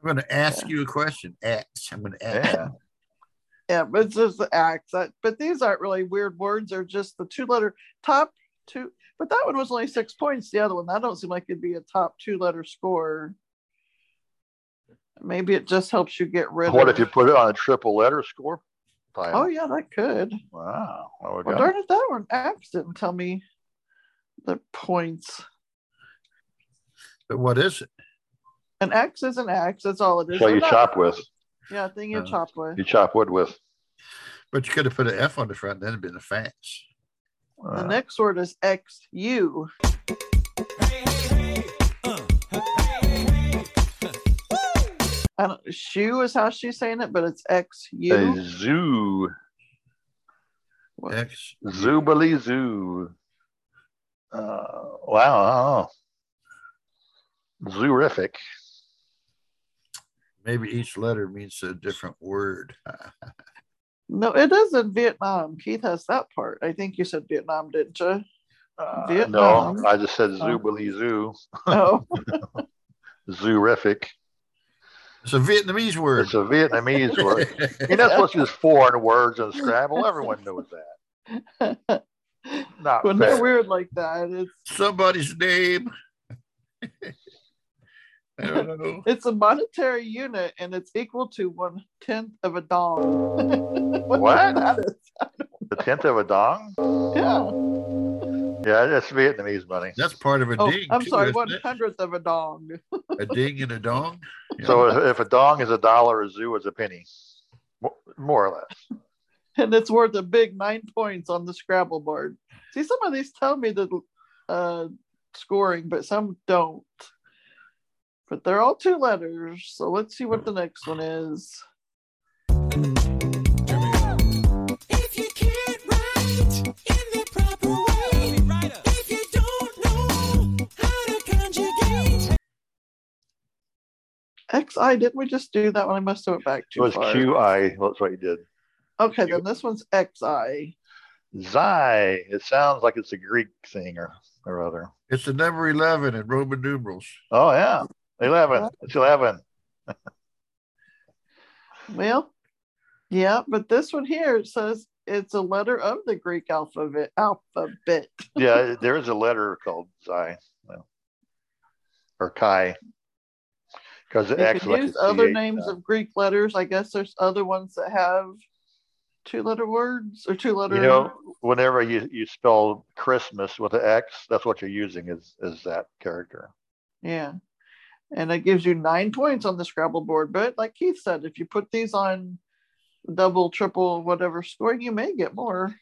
I'm going to ask you a question. X. I'm going to ask. Yeah. Yeah, but it's just the axe. That, but these aren't really weird words. They're just the two letter top two. But that one was only six points. The other one, that don't seem like it'd be a top two letter score. Maybe it just helps you get rid What of. What if you put it on a triple letter score? pile? Oh yeah, that could. Wow. There we Well, darn it, that one axe didn't tell me the points. But what is it? An axe is an axe. That's all it is. So They're you not- chop with. Yeah, thing you Uh, chop with. You chop wood with. But you could have put an F on the front, then it'd been a fence. The Uh, next word is XU. I don't, shoe is how she's saying it, but it's a XU. zoo. X. Zoobly zoo. Uh, wow. I. Zoorific. Maybe each letter means a different word. No, it is in Vietnam. Keith has that part. I think you said Vietnam, didn't you? Uh, Vietnam. no, I just said zoobly zoo. Oh, Zoorific. It's a Vietnamese word. It's a Vietnamese word. You're not supposed to use foreign words in Scrabble. Everyone knows that. Not when they're weird like that, it's Somebody's name. I it's a monetary unit and it's equal to one tenth of a dong. What? that is. The tenth of a dong? Yeah. Yeah, that's Vietnamese money. That's part of a Oh, ding. I'm too, sorry, isn't one it? hundredth of a dong. A ding and a dong. Yeah. So if, if a dong is a dollar, a zoo is a penny, more or less. and it's worth a big nine points on the Scrabble board. See, some of these tell me the uh, scoring, but some don't. But they're all two letters. So let's see what the next one is. If you can't write in the proper way, if you don't know how to conjugate, XI, didn't we just do that one? I must have went back It too was far. QI. That's what you did. Okay, then this one's XI. Xi. It sounds like it's a Greek thing or, or other. It's the number 11 in Roman numerals. Oh, yeah. 11. It's 11. Well, yeah, but this one here it says it's a letter of the Greek alphabet. Alphabet. Yeah, there is a letter called Xi. Well, or Chi. Because it acts like use other names sound. of Greek letters. I guess there's other ones that have two letter words or two letter. You know, whenever you, you spell Christmas with an X, that's what you're using is, is that character. Yeah. And it gives you nine points on the Scrabble board. But like Keith said, if you put these on double, triple, whatever scoring, you may get more.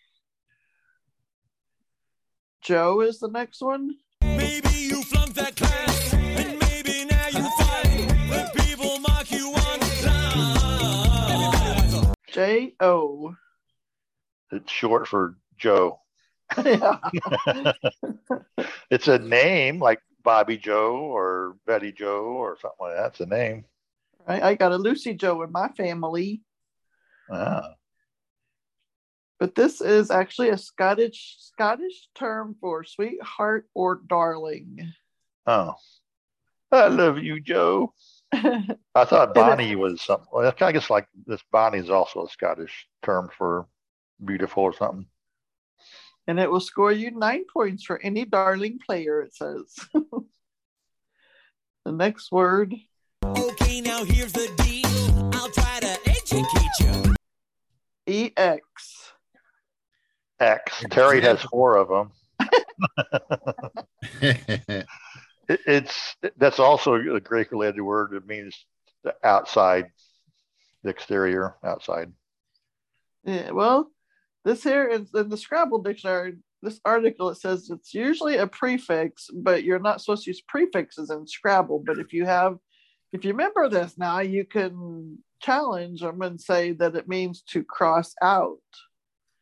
Joe is the next one. maybe you flunked that class, and maybe now you find when people mock you online. J O. It's short for Joe. yeah. It's a name like Bobby Joe or Betty Joe or something like that. It's a name. Right. I got a Lucy Joe in my family, Ah, but this is actually a Scottish Scottish term for sweetheart or darling. oh. I love you, Joe. I thought Bonnie was something. I guess like this Bonnie is also a Scottish term for beautiful or something. And it will score you nine points for any darling player, it says. the next word, Okay, now here's the deal. I'll try to educate you. EX. X. Terry has four of them. It's that's also a Greek related word. It means the outside, the exterior, outside. Yeah, well, this here is in the Scrabble dictionary. This article it says it's usually a prefix, but you're not supposed to use prefixes in Scrabble. But if you have, if you remember this now, you can challenge them and say that it means to cross out.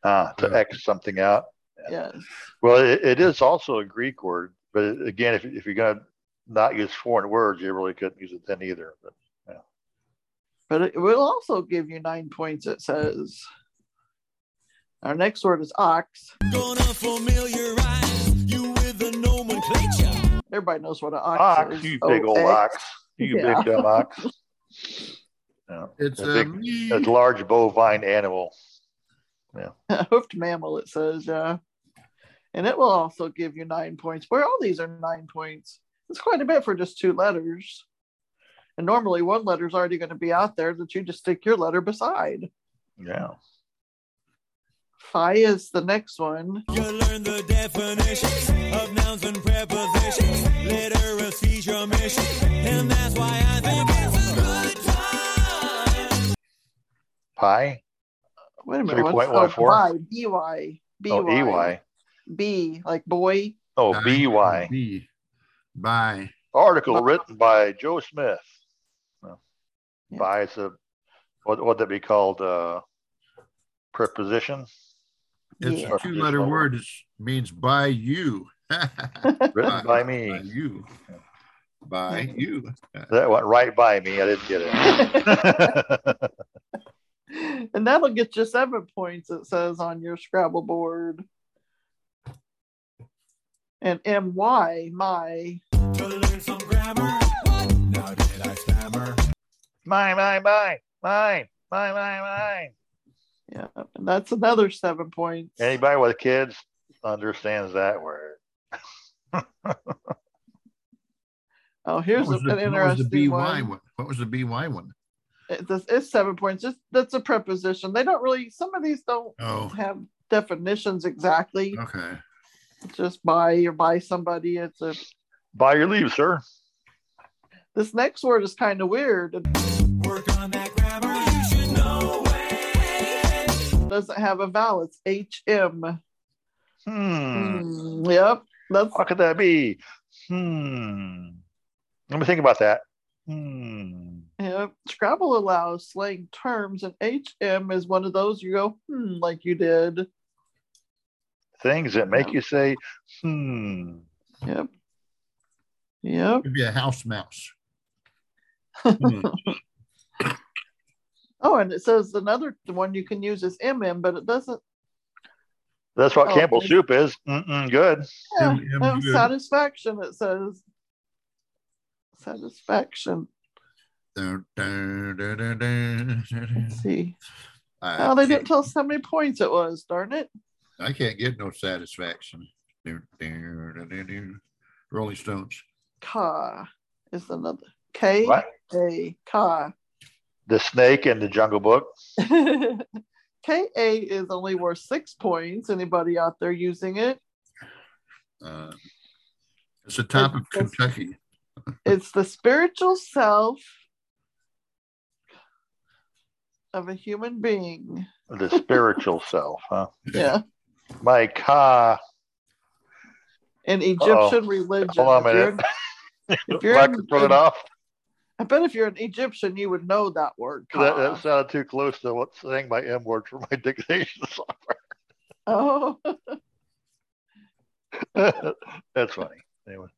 Ah, to X something out. Yes. Well, it, it is also a Greek word, but again, if, if you're gonna not use foreign words, you really couldn't use it then either. But yeah. But it will also give you nine points, it says. Our next word is ox. Gonna familiarize you with the nomenclature. Everybody knows what an ox, ox, is. you big old O-X. ox, you Yeah. big dumb ox. Yeah, It's a a big, a large bovine animal. a hoofed mammal, it says, yeah. And it will also give you nine points. Where all these are nine points. It's quite a bit for just two letters. And normally one letter is already going to be out there that you just stick your letter beside. Yeah. Phi is the next one. You learn the definitions of nouns and prepositions. Literacy's your mission, and that's why I think it's a good time. Pi. Wait a minute. what's- 3.14? Oh, by, B-Y. Oh, B-Y. EY. B, like boy. Oh, I- BY. B. Bye. Article written by Joe Smith. Well, Yeah. By is a what would that be called? Uh, preposition It's Yeah. a two letter word. It means by you. written by me. By you. By you. That went right by me. I didn't get it. and that'll get you seven points, it says on your Scrabble board. And MY, my. To learn some grammar. Now did I Yeah, and that's another seven points. Anybody with kids understands that word. Oh, here's what was, an the, what was the interesting BY one. one? What was the BY one? It, this is seven points. It's, that's a preposition. They don't really, some of these don't Oh, have definitions exactly. okay. It's just by or by somebody. It's a, By your leave, sir. this next word is kind of weird. Work on that grammar. You should know it. Doesn't have a vowel. It's HM. Hmm. Hmm, Yep. That's What could that be? Hmm. Let me think about that. Hmm. Yep. Scrabble allows slang terms, and HM is one of those you go, hmm, like you did. Things that make you say, hmm. Yep. Yep. Could be a house mouse. Hmm. Oh, and it says another one you can use is MM, but it doesn't. That's what Oh, Campbell soup is. Mm-mm, good. Yeah, M- no, good. satisfaction, it says. Satisfaction. Dun, dun, dun. Let's see. I, Oh, they didn't tell us how many points it was, darn it. I can't get no satisfaction. Rolling Stones. Ka is another. K What? A Ka. The snake in the Jungle Book. KA is only worth six points. Anybody out there using it? Uh, it's the top of It's- Kentucky. It's the spiritual self of a human being. The spiritual self, huh? Yeah. My ka. In Egyptian religion. Hold on a if you're minute. in- if you're in- put it off. I bet if you're an Egyptian, you would know that word. That, Ka. that sounded too close to what's saying my M word for my dictation software. Oh, That's funny. Anyway,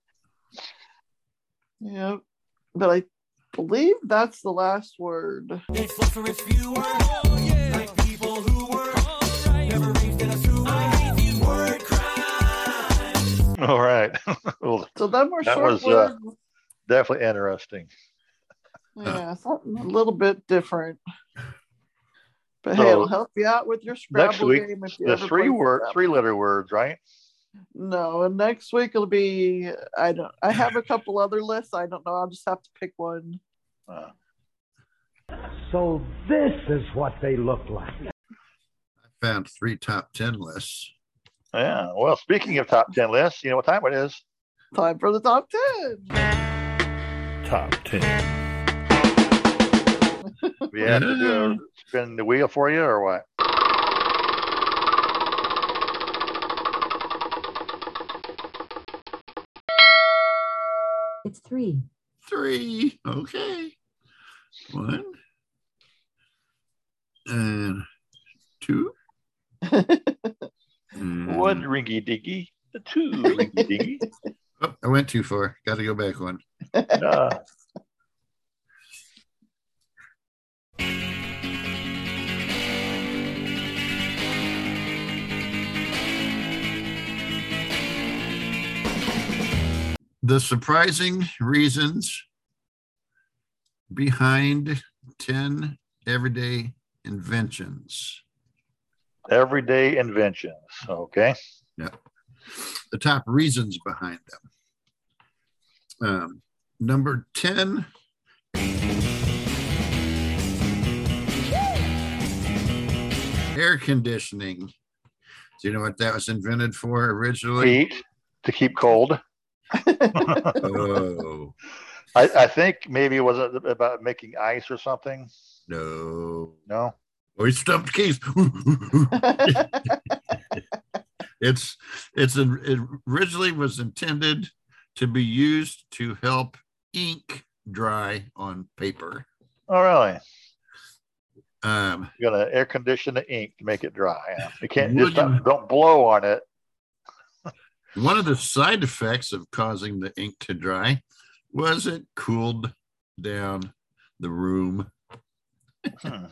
yeah. But I believe that's the last word. It's left for its viewer. Like people who were never raised in a sewer. I hate these word crimes. all right. well, So then we're that short was uh, words. definitely interesting. Yeah, something a little bit different. But So, hey, it'll help you out with your Scrabble Next week, game if you the ever three play word, Scrabble. three letter words, right? No, and next week it'll be I don't I have a couple other lists. I don't know. I'll just have to pick one. Uh, So this is what they look like. I found three top 10 lists. yeah. Well, speaking of top ten lists, you know what time it is? Time for the top ten. Top ten. We have to do a spin the wheel for you, or what? It's three. Three. Okay. One. And two. And- One ringy dingy, two ringy dingy. Oh, I went too far. Got to go back one. Uh, The surprising reasons behind 10 everyday inventions. everyday inventions. Okay. Yeah. The top reasons behind them. Um, number 10. Air conditioning. Do you know what that was invented for originally? Heat to keep cold. Oh, I, I think maybe it was about making ice or something? no. No. Oh, he stumped Keith. it's it's a, it originally was intended to be used to help ink dry on paper. Oh, really? Um, You're gonna air condition the ink to make it dry. You can't just you- don't blow on it. One of the side effects of causing the ink to dry was it cooled down the room. Hmm.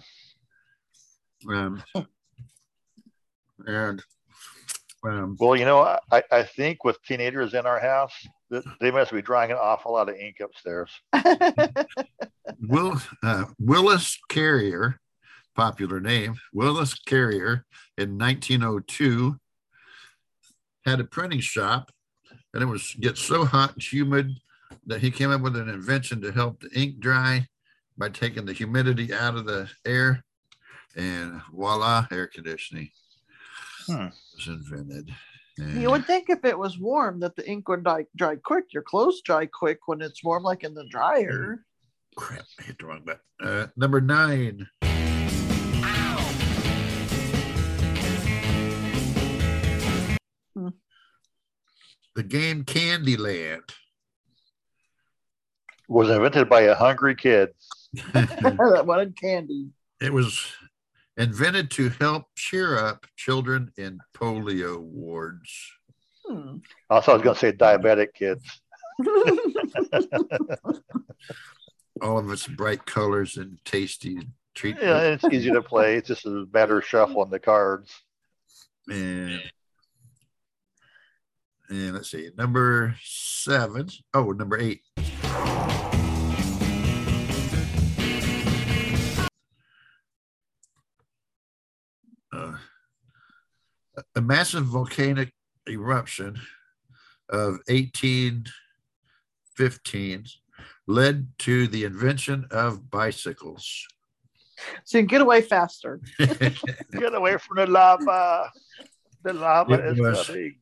Um, and um, Well, you know, I, I think with teenagers in our house, they must be drying an awful lot of ink upstairs. Will uh, Willis Carrier, popular name, Willis Carrier in 1902 had a printing shop, and it was get so hot and humid that he came up with an invention to help the ink dry by taking the humidity out of the air, and voila, air conditioning Hmm. was invented. You would think if it was warm that the ink would dry, dry quick. Your clothes dry quick when it's warm, like in the dryer. Crap, I hit the wrong button. Uh, number nine. The game Candyland. Was invented by a hungry kid. that wanted candy. It was invented to help cheer up children in polio wards. Hmm. Also, I was gonna say diabetic kids. All of its bright colors and tasty treats. Yeah, it's easy to play. It's just a matter of shuffling the cards. And, and let's see, number seven. Oh, number eight. Uh, a massive volcanic eruption of 1815 led to the invention of bicycles. So you can get away faster. Get away from the lava. The lava It is was- coming.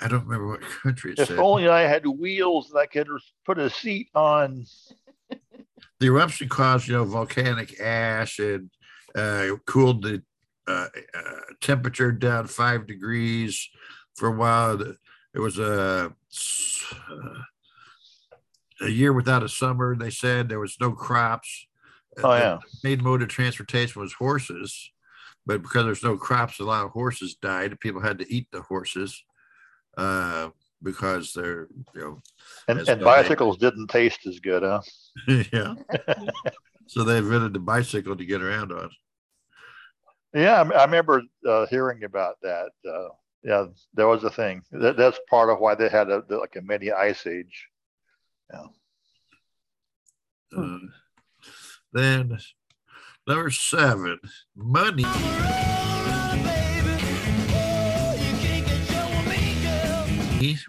I don't remember what country it If said. only I had wheels that I could put a seat on. the eruption caused, you know, volcanic ash and uh, cooled the uh, uh, temperature down five degrees for a while. It was a uh, a year without a summer. They said there was no crops. Oh, The yeah. main mode of transportation was horses, but because there's no crops, a lot of horses died. People had to eat the horses uh, because they're you know And, and bicycles didn't taste as good, huh? yeah. so they invented the bicycle to get around on. Yeah, I remember uh, hearing about that. Uh, yeah, that was a thing. That, that's part of why they had a like a mini ice age. Yeah. Uh, then number seven, money.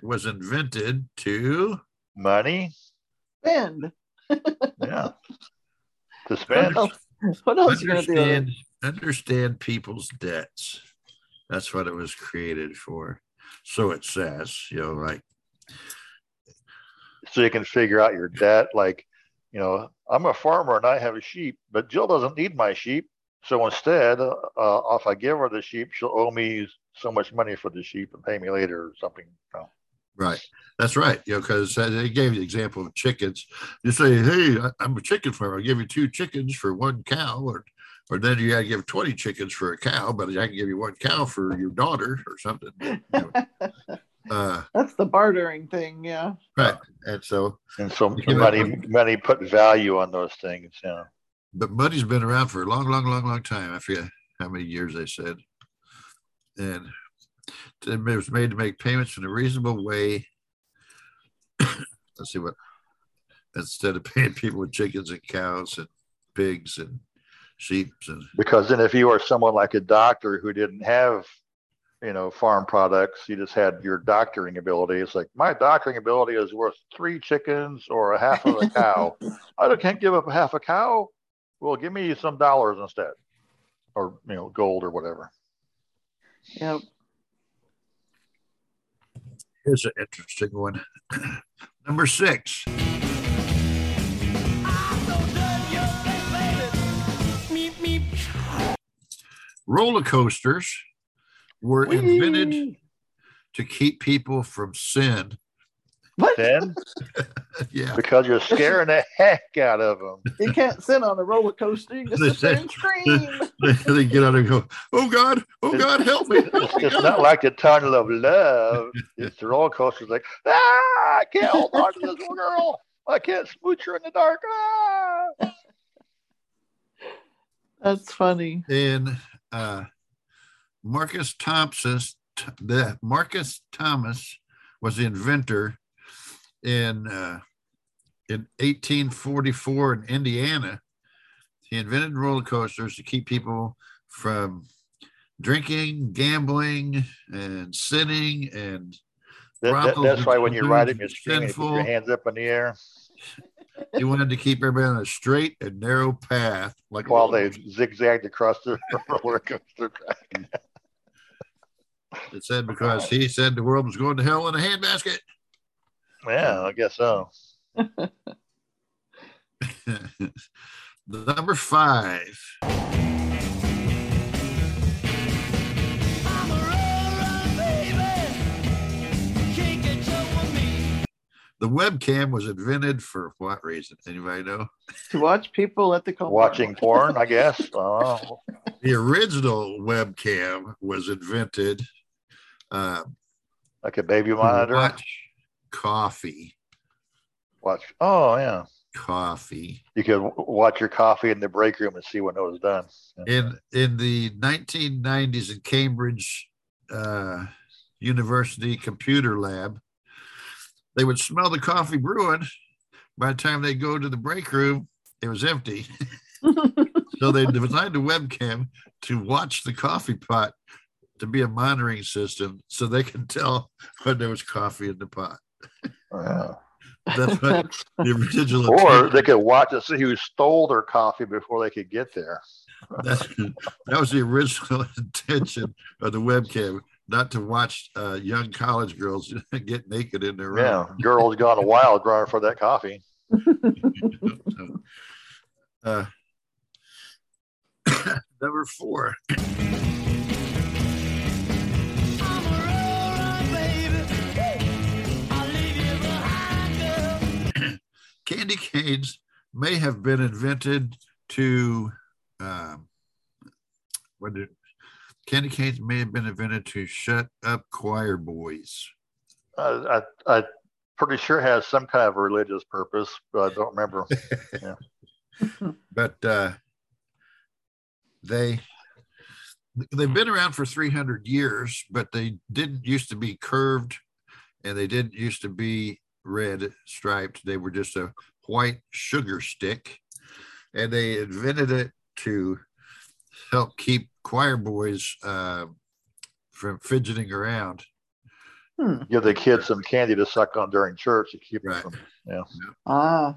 Was invented to Money. Spend. Yeah. To spend. What else, what else you gonna do? understand, understand people's debts. That's what it was created for. So it says, you know, like so you can figure out your debt. Like, you know, I'm a farmer and I have a sheep, but Jill doesn't need my sheep. So instead, uh, uh, if I give her the sheep, she'll owe me so much money for the sheep and pay me later or something. you know. Right. That's right. You know, because they gave the example of chickens. You say, "Hey, I- I'm a chicken farmer. I'll give you two chickens for one cow," or, or then you got to give 20 chickens for a cow, but I can give you one cow for your daughter or something. You know. uh, That's the bartering thing, yeah. right. And so, And so You give it- money, money put value on those things. Yeah. But money's been around for a long, long, long, long time. I forget how many years they said. And it was made to make payments in a reasonable way. Let's see what instead of paying people with chickens and cows and pigs and sheep and Because then if you were someone like a doctor who didn't have, you know, farm products, you just had your doctoring ability. It's like my doctoring ability is worth three chickens or a half of a cow. I can't give up a half a cow. Well, give me some dollars instead, or you know, gold or whatever. Yep. here's an interesting one. Number six. Roller coasters were invented to keep people from sin. Then, yeah, because you're scaring the heck out of them. You can't sit on a roller coaster. You just sit and scream. they get out and go, "Oh God, oh God, help me!" It's, it's not like the tunnel of love. It's the roller coaster. Like, ah, I can't hold on to this little girl. I can't smooch her in the dark. Ah. That's funny. And uh, Marcus Thompson, the Marcus Thomas was the inventor in uh, in 1844 in Indiana. He invented roller coasters to keep people from drinking, gambling, and sinning, and That, that, that's why when you're riding, you're screaming, you put your hands up in the air He wanted to keep everybody on a straight and narrow path, like while they zigzagged across the roller coaster track. It said because he said the world was going to hell in a handbasket. Yeah, I guess so. Number five. The webcam was invented for what reason? Anybody know? To watch people at the car. Watching porn, I guess. Oh, The original webcam was invented uh, like a baby to monitor. watch coffee. Watch. Oh, yeah. Coffee. You could watch your coffee in the break room and see when it was done. in in the 1990s in Cambridge uh, University computer lab, they would smell the coffee brewing. By the time they go to the break room, it was empty. so they designed a webcam to watch the coffee pot to be a monitoring system, so they can tell when there was coffee in the pot. Yeah. That's what the original. Or intent- they could watch to see who stole their coffee before they could get there. That's, that was the original intention of the webcam, not to watch uh, young college girls get naked in their room. Yeah, room. girls gone wild running for that coffee. Uh, number four. Candy canes may have been invented to um, what did, candy canes may have been invented to shut up choir boys. Uh, I, I pretty sure it has some kind of religious purpose, but I don't remember. yeah. but uh, they they've been around for 300 years, but they didn't used to be curved, and they didn't used to be red striped. They were just a white sugar stick, and they invented it to help keep choir boys uh, from fidgeting around. Hmm. Give the kids some candy to suck on during church to keep Right. them from, yeah. Ah,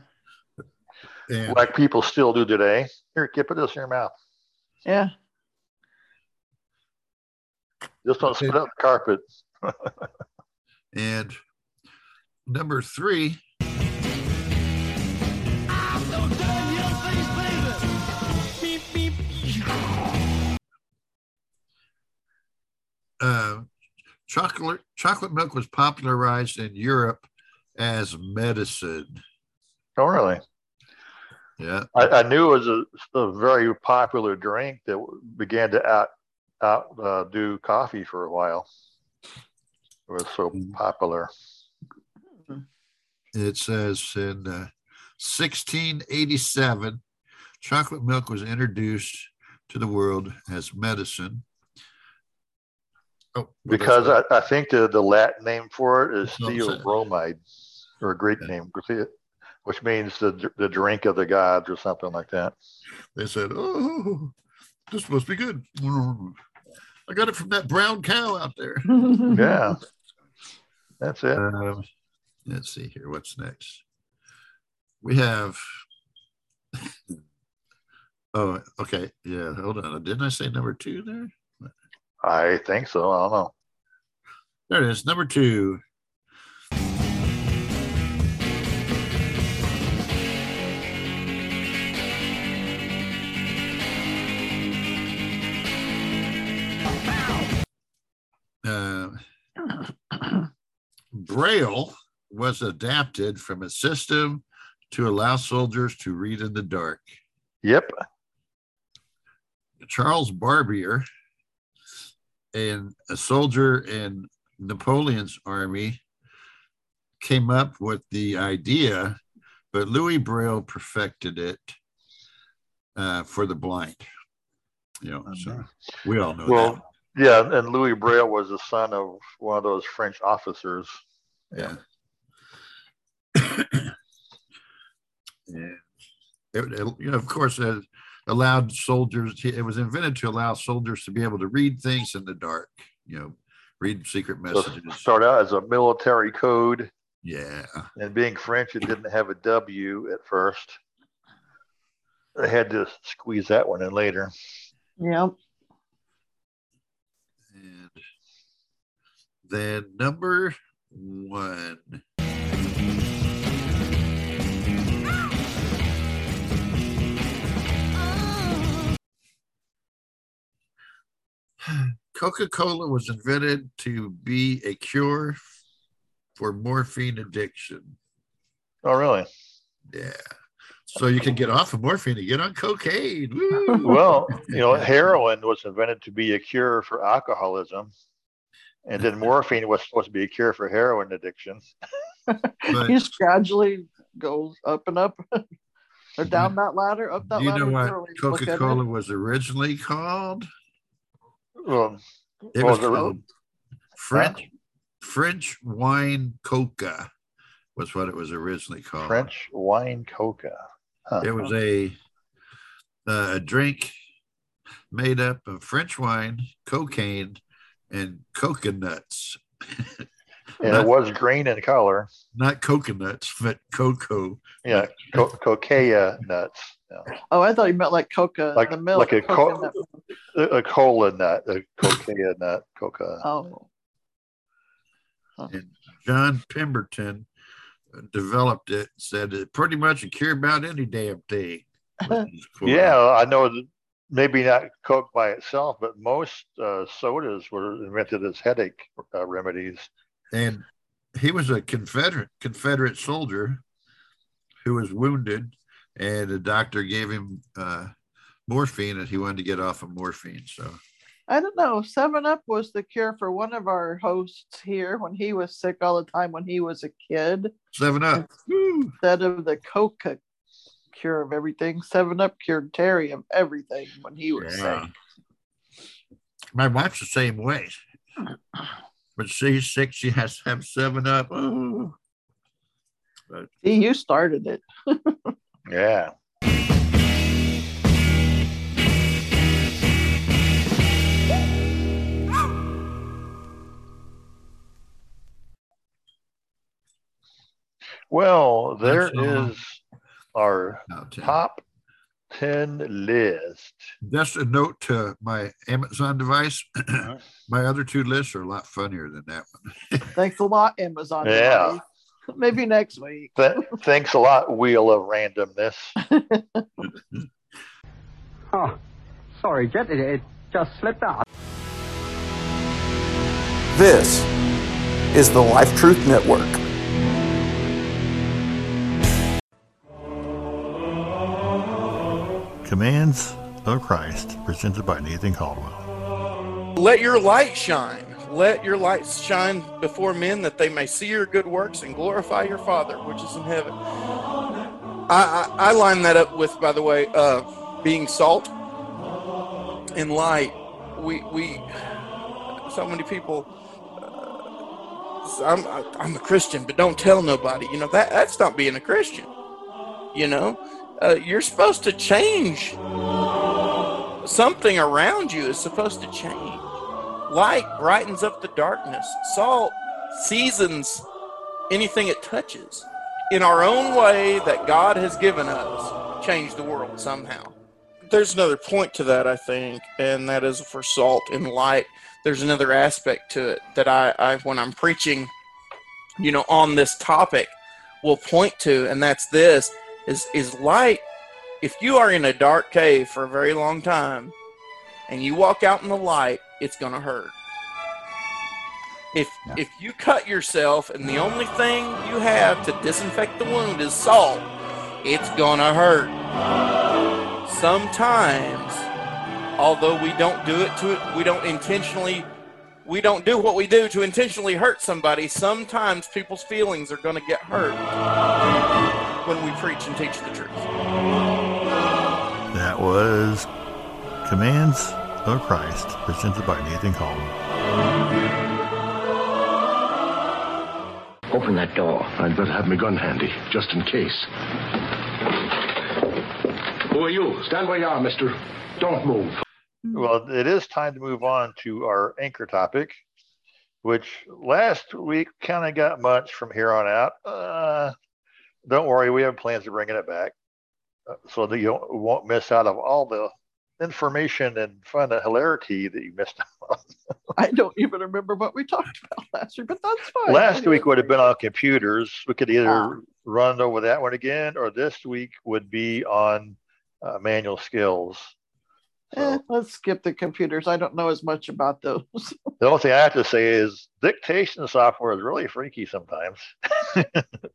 And Like people still do today. Here, kid, put this in your mouth. yeah. Just don't spit up the carpet. and number three, uh, chocolate chocolate milk was popularized in Europe as medicine. Oh, really? Yeah, I, I knew it was a, a very popular drink that began to out, out uh, do coffee for a while. It was so popular. It says in uh, 1687, chocolate milk was introduced to the world as medicine. Oh, well, Because I, I think the, the Latin name for it is theobromide, or a Greek name, which means the, the drink of the gods or something like that. they said, "Oh, this must be good." I got it from that brown cow out there. Yeah. That's it. Um, let's see here. What's next? We have. oh, okay. Yeah. Hold on. Didn't I say number two there? I think so. I don't know. There it is. Number two. Uh, Braille was adapted from a system to allow soldiers to read in the dark. Yep. Charles Barbier, and a soldier in Napoleon's army, came up with the idea, but Louis Braille perfected it uh, for the blind. You know, so we all know that. Well, yeah, and Louis Braille was the son of one of those French officers. Yeah. and it, it- you know, of course, it allowed soldiers. To, It was invented to allow soldiers to be able to read things in the dark. You know, read secret So messages. start out as a military code, Yeah, and being French, it didn't have a W at first. They had to squeeze that one in later. Yep. and then number one. Coca Cola was invented to be a cure for morphine addiction. Oh, really? Yeah. So you can get off of morphine and get on cocaine. Woo! Well, you know, heroin was invented to be a cure for alcoholism, and then morphine was supposed to be a cure for heroin addiction. But- He just gradually goes up and up, or down that ladder, up that Do you ladder. know what literally look at Coca it. Cola was originally called? Well, It was was it? called French French wine coca was what it was originally called. French wine coca. Huh. It was a uh, a drink made up of French wine, cocaine, and coconuts. and it was green in color. Not coconuts, but cocoa. Yeah, co- nuts. Yeah. Oh, I thought you meant like coca, Like the milk. like a co- a a cola nut, a cocaine nut, coca. Oh, And John Pemberton developed it, said it pretty much a cure about any damn thing. cool. Yeah, I know maybe not Coke by itself, but most uh, sodas were invented as headache uh, remedies. and he was a Confederate Confederate soldier who was wounded, and the doctor gave him uh, morphine, and he wanted to get off of morphine. So I don't know. Seven Up was the cure for one of our hosts here when he was sick all the time when he was a kid. Seven Up. Instead of the Coca cure of everything, Seven Up cured Terry of everything when he was Yeah. sick. My wife's the same way. When she's sick, she has to have seven up. Oh. But See, you started it. Yeah. Well, there That's all. is our top 10 list. just a note to my Amazon device. my other two lists are a lot funnier than that one. Thanks a lot, Amazon. Yeah. device. Maybe next week. Th- thanks a lot, Wheel of Randomness. Oh, sorry, Jet. It, it just slipped out. This is the Life Truth Network. Commands of Christ, presented by Nathan Caldwell. Let your light shine. Let your light shine before men that they may see your good works and glorify your Father which is in heaven. I, I, I line that up with, by the way, uh, being salt and light. We, we so many people. Uh, I'm, I'm a Christian, but don't tell nobody. You know that that's not being a Christian. You know, uh, you're supposed to change. Something around you is supposed to change. Light brightens up the darkness. Salt seasons anything it touches. In our own way that God has given us, change the world somehow. There's another point to that, I think, and that is for salt and light. There's another aspect to it that I, I when I'm preaching, you know, on this topic, will point to, and that's this: is is light. If you are in a dark cave for a very long time, and you walk out in the light, it's gonna hurt. If if you cut yourself and the only thing you have to disinfect the wound is salt, it's gonna hurt. Sometimes, although we don't do it to it, we don't intentionally we don't do what we do to intentionally hurt somebody. Sometimes people's feelings are gonna get hurt when we preach and teach the truth. That was Commands of Christ, presented by Nathan Caldwell. Open that door. I'd better have my gun handy, just in case. Who are you? Stand where you are, mister. Don't move. Well, it is time to move on to our anchor topic, which last week kind of got much from here on out. Uh, don't worry, we have plans of bringing it back uh, so that you won't miss out of all the information and fun and hilarity that you missed out on. I don't even remember what we talked about last week, but that's fine. Last week would have been on computers. We could either Ah. run over that one again, or this week would be on uh, manual skills. Eh, let's skip the computers. I don't know as much about those. The only thing I have to say is dictation software is really freaky sometimes.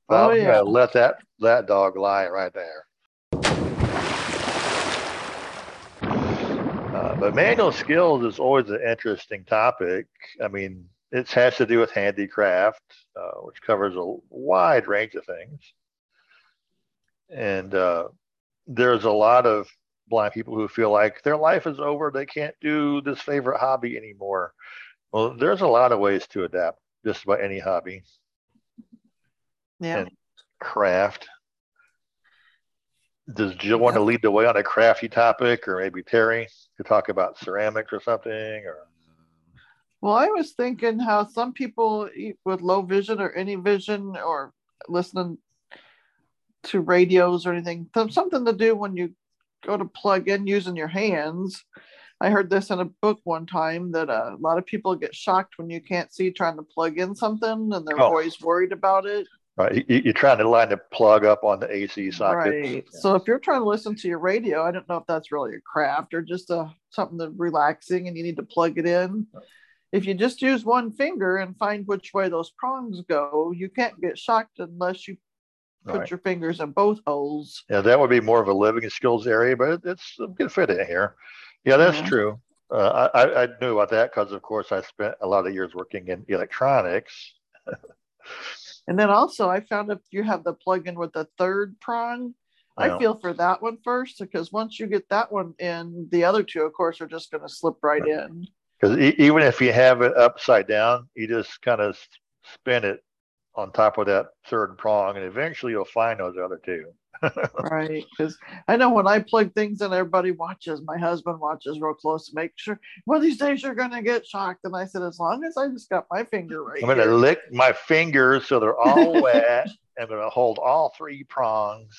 Oh, yeah. let that that dog lie right there. Uh, but manual skills is always an interesting topic. I mean, it has to do with handicraft, uh, which covers a wide range of things. And uh, there's a lot of blind people who feel like their life is over. They can't do this favorite hobby anymore. Well, there's a lot of ways to adapt just about any hobby Yeah. and craft. Does Jill want to lead the way on a crafty topic, or maybe Terry to talk about ceramics or something? Or Well, I was thinking how some people eat with low vision or any vision or listening to radios or anything, some- something to do when you go to plug in using your hands. I heard this in a book one time that uh, a lot of people get shocked when you can't see trying to plug in something and they're Oh. always worried about it. Right, you, you're trying to line the plug up on the AC socket. Right. So if you're trying to listen to your radio, I don't know if that's really a craft or just a something that relaxing and you need to plug it in. If you just use one finger and find which way those prongs go, you can't get shocked unless you put Right. your fingers in both holes. Yeah, that would be more of a living skills area, but it's a good fit in here. Yeah, that's Yeah. true. Uh, I, I knew about that because, of course, I spent a lot of years working in electronics. And then also, I found if you have the plug-in with the third prong, Yeah. I feel for that one first because once you get that one in, the other two, of course, are just going to slip right in. Because e- even if you have it upside down, you just kind of spin it on top of that third prong, and eventually you'll find those other two. Right because i know when i plug things in everybody watches my husband watches real close to make sure one of these days you're going to get shocked and i said as long as i just got my finger right I'm going to here." lick my fingers so they're all wet. I'm going to hold all three prongs.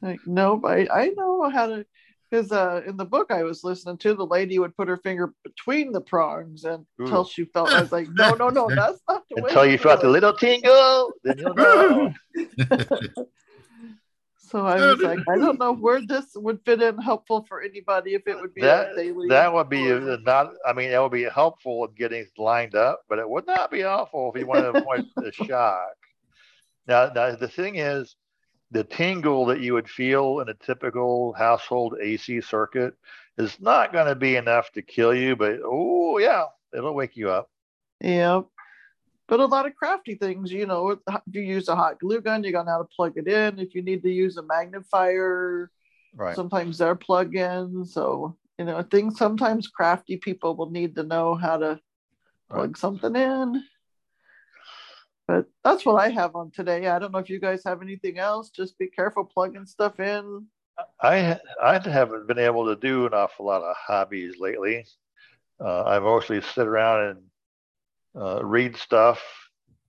like no but i, I know how to because uh, in the book i was listening to the lady would put her finger between the prongs and until she felt i was like no no no that's not the way Until you felt the little tingle, then you'll know. so i was like i don't know where this would fit in helpful for anybody if it would be that a daily that would be not. I mean, that would be helpful in getting lined up, but it would not be helpful if you want to avoid the shock. Now, now the thing is, the tingle that you would feel in a typical household AC circuit is not going to be enough to kill you, but oh yeah, it'll wake you up. Yeah. But a lot of crafty things, you know, if you use a hot glue gun, you got to know how to plug it in. If you need to use a magnifier, Right. sometimes they're plug in. So, you know, things sometimes crafty people will need to know how to plug something in. But that's what I have on today. I don't know if you guys have anything else. Just be careful plugging stuff in. I I haven't been able to do an awful lot of hobbies lately. Uh, I mostly sit around and uh, read stuff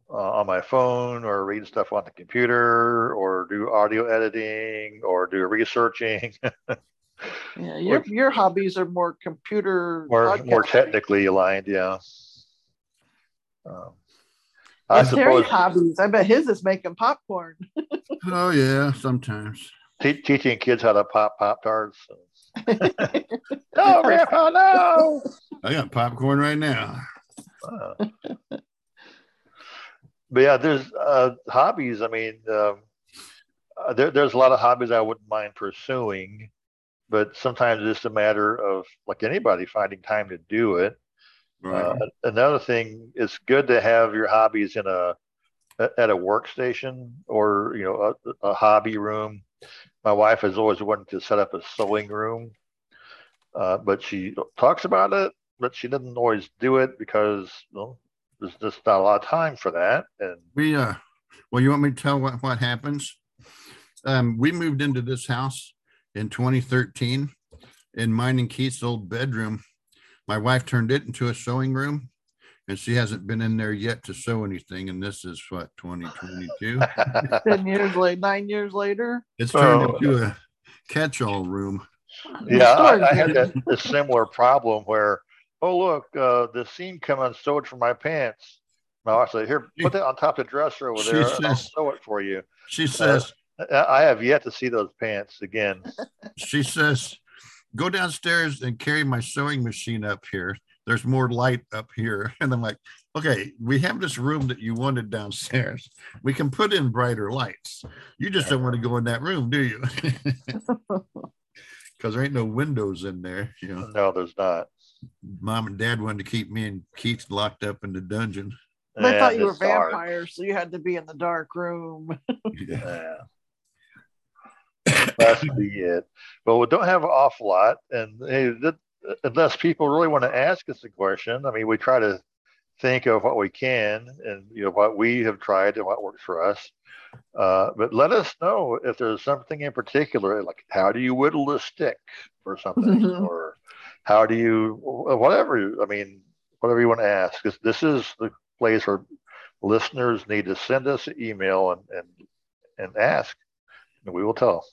uh, on my phone, or read stuff on the computer, or do audio editing, or do researching. Yeah, your your hobbies are more computer more more technically aligned, yeah. Um, I suppose hobbies. I bet his is making popcorn. Oh yeah, sometimes. te- teaching kids how to pop pop tarts. no, Grandpa, no. I got popcorn right now. But yeah, there's uh, hobbies. I mean, um, uh, there, there's a lot of hobbies I wouldn't mind pursuing, but sometimes it's just a matter of like anybody finding time to do it. Uh, another thing, it's good to have your hobbies in a at a workstation or you know a, a hobby room. My wife has always wanted to set up a sewing room, uh, but she talks about it, but she didn't always do it because well, there's just not a lot of time for that. And We uh well you want me to tell what, what happens? Um we moved into this house in 2013 in mine and Keith's old bedroom. My wife turned it into a sewing room and she hasn't been in there yet to sew anything. And this is what 2022. Ten years late, nine years later. it's turned Oh. into a catch-all room. yeah, I, I had unit. that a similar problem where, oh look, uh, the seam come unsewed from my pants. My wife said, "Here, put that on top of the dresser over there. and I'll says- sew it for you." She says, I I have yet to see those pants again. she says, go downstairs and carry my sewing machine up here. There's more light up here. And I'm like, okay, we have this room that you wanted downstairs. We can put in brighter lights. You just don't want to go in that room, do you? Because there ain't no windows in there. You know, No, there's not. Mom and dad wanted to keep me and Keith locked up in the dungeon. They Yeah, thought you were it's dark. vampires, so you had to be in the dark room. Yeah. That's be it. But we don't have an awful lot, and hey, that, unless people really want to ask us a question, I mean, we try to think of what we can, and you know what we have tried and what works for us. Uh, but let us know if there's something in particular, like how do you whittle a stick or something, or how do you whatever. I mean, whatever you want to ask. This, this is the place where listeners need to send us an email and and, and ask, and we will tell.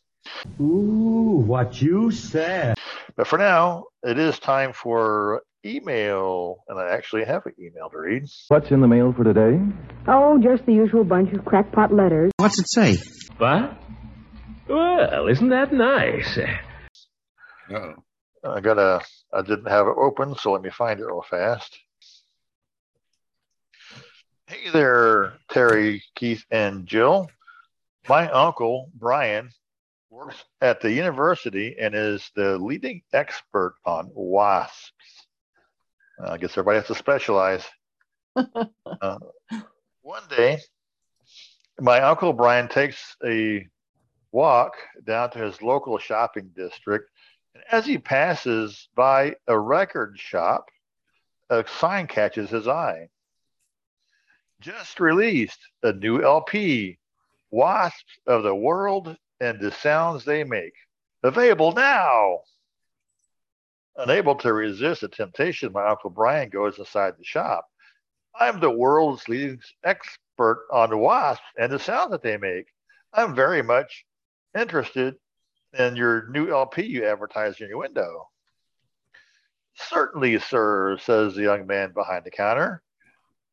Ooh, what you said. But for now, it is time for email, and I actually have an email to read. What's in the mail for today? Oh, just the usual bunch of crackpot letters. What's it say? What? Well, isn't that nice? Oh, I gotta. I didn't have it open, so let me find it real fast. Hey there, Terry, Keith, and Jill. My uncle Brian works at the university and is the leading expert on wasps. Uh, I guess everybody has to specialize. Uh, one day, my uncle Brian takes a walk down to his local shopping district. As he passes by a record shop, a sign catches his eye. Just released a new LP, Wasps of the World and the Sounds They Make. Available now. Unable to resist the temptation, my Uncle Brian goes inside the shop. I'm the world's leading expert on wasps and the sounds that they make. I'm very much interested in your new LP you advertised in your window. Certainly, sir, says the young man behind the counter.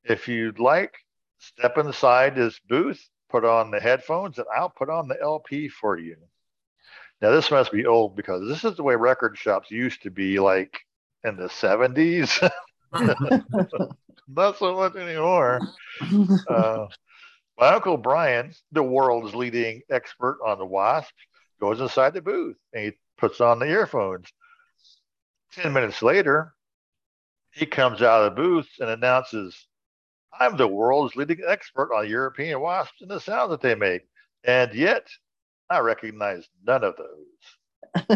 If you'd like, step inside this booth, put on the headphones, and I'll put on the LP for you. Now, this must be old because this is the way record shops used to be like in the 70s. Not so much anymore. Uh, my uncle Brian, the world's leading expert on the wasps, goes inside the booth and he puts on the earphones. 10 minutes later, he comes out of the booth and announces, I'm the world's leading expert on European wasps and the sounds that they make. And yet, I recognize none of those.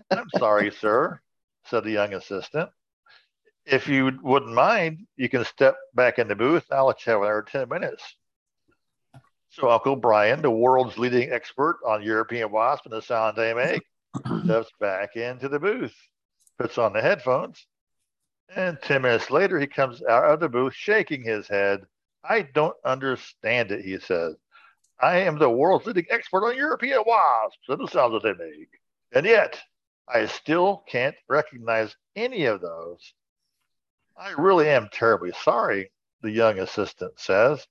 I'm sorry, sir, said the young assistant. If you wouldn't mind, you can step back in the booth. I'll let you have another 10 minutes. So Uncle Brian, the world's leading expert on European wasp and the sound they make, steps back into the booth, puts on the headphones, and 10 minutes later, he comes out of the booth shaking his head. I don't understand it, he says. I am the world's leading expert on European wasps and the sounds that they make. And yet, I still can't recognize any of those. I really am terribly sorry, the young assistant says,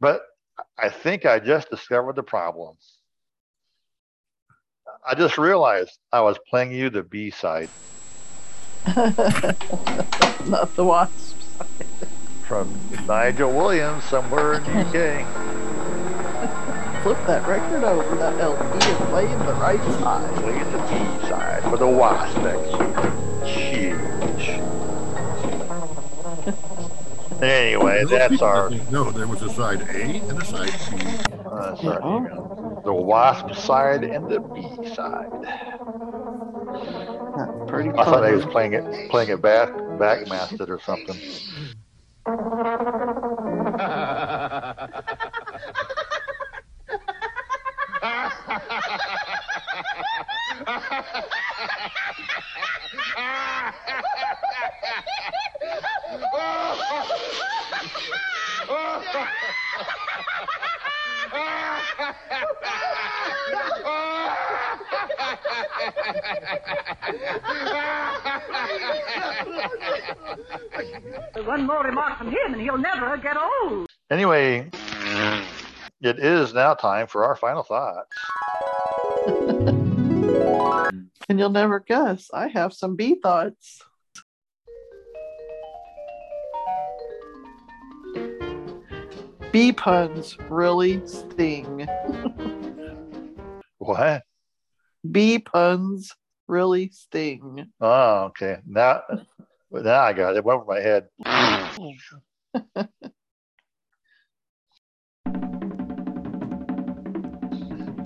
but I think I just discovered the problem. I just realized I was playing you the B side. Not the wasps. From Nigel Williams, somewhere in the UK. Flip that record over, that LP, and play the right side. Play the B side for the wasp Huge. Anyway, that's our. No, there was a side A and a side B. Uh, sorry, the wasp side and the B side. Pretty I thought I was playing it, playing it back, backmasked or something. One more remark from him and he'll never get old. Anyway, it is now time for our final thoughts. And you'll never guess, I have some bee thoughts. Bee puns really sting. What? Bee puns really sting. Oh, okay. Now, now I got it. It went over my head.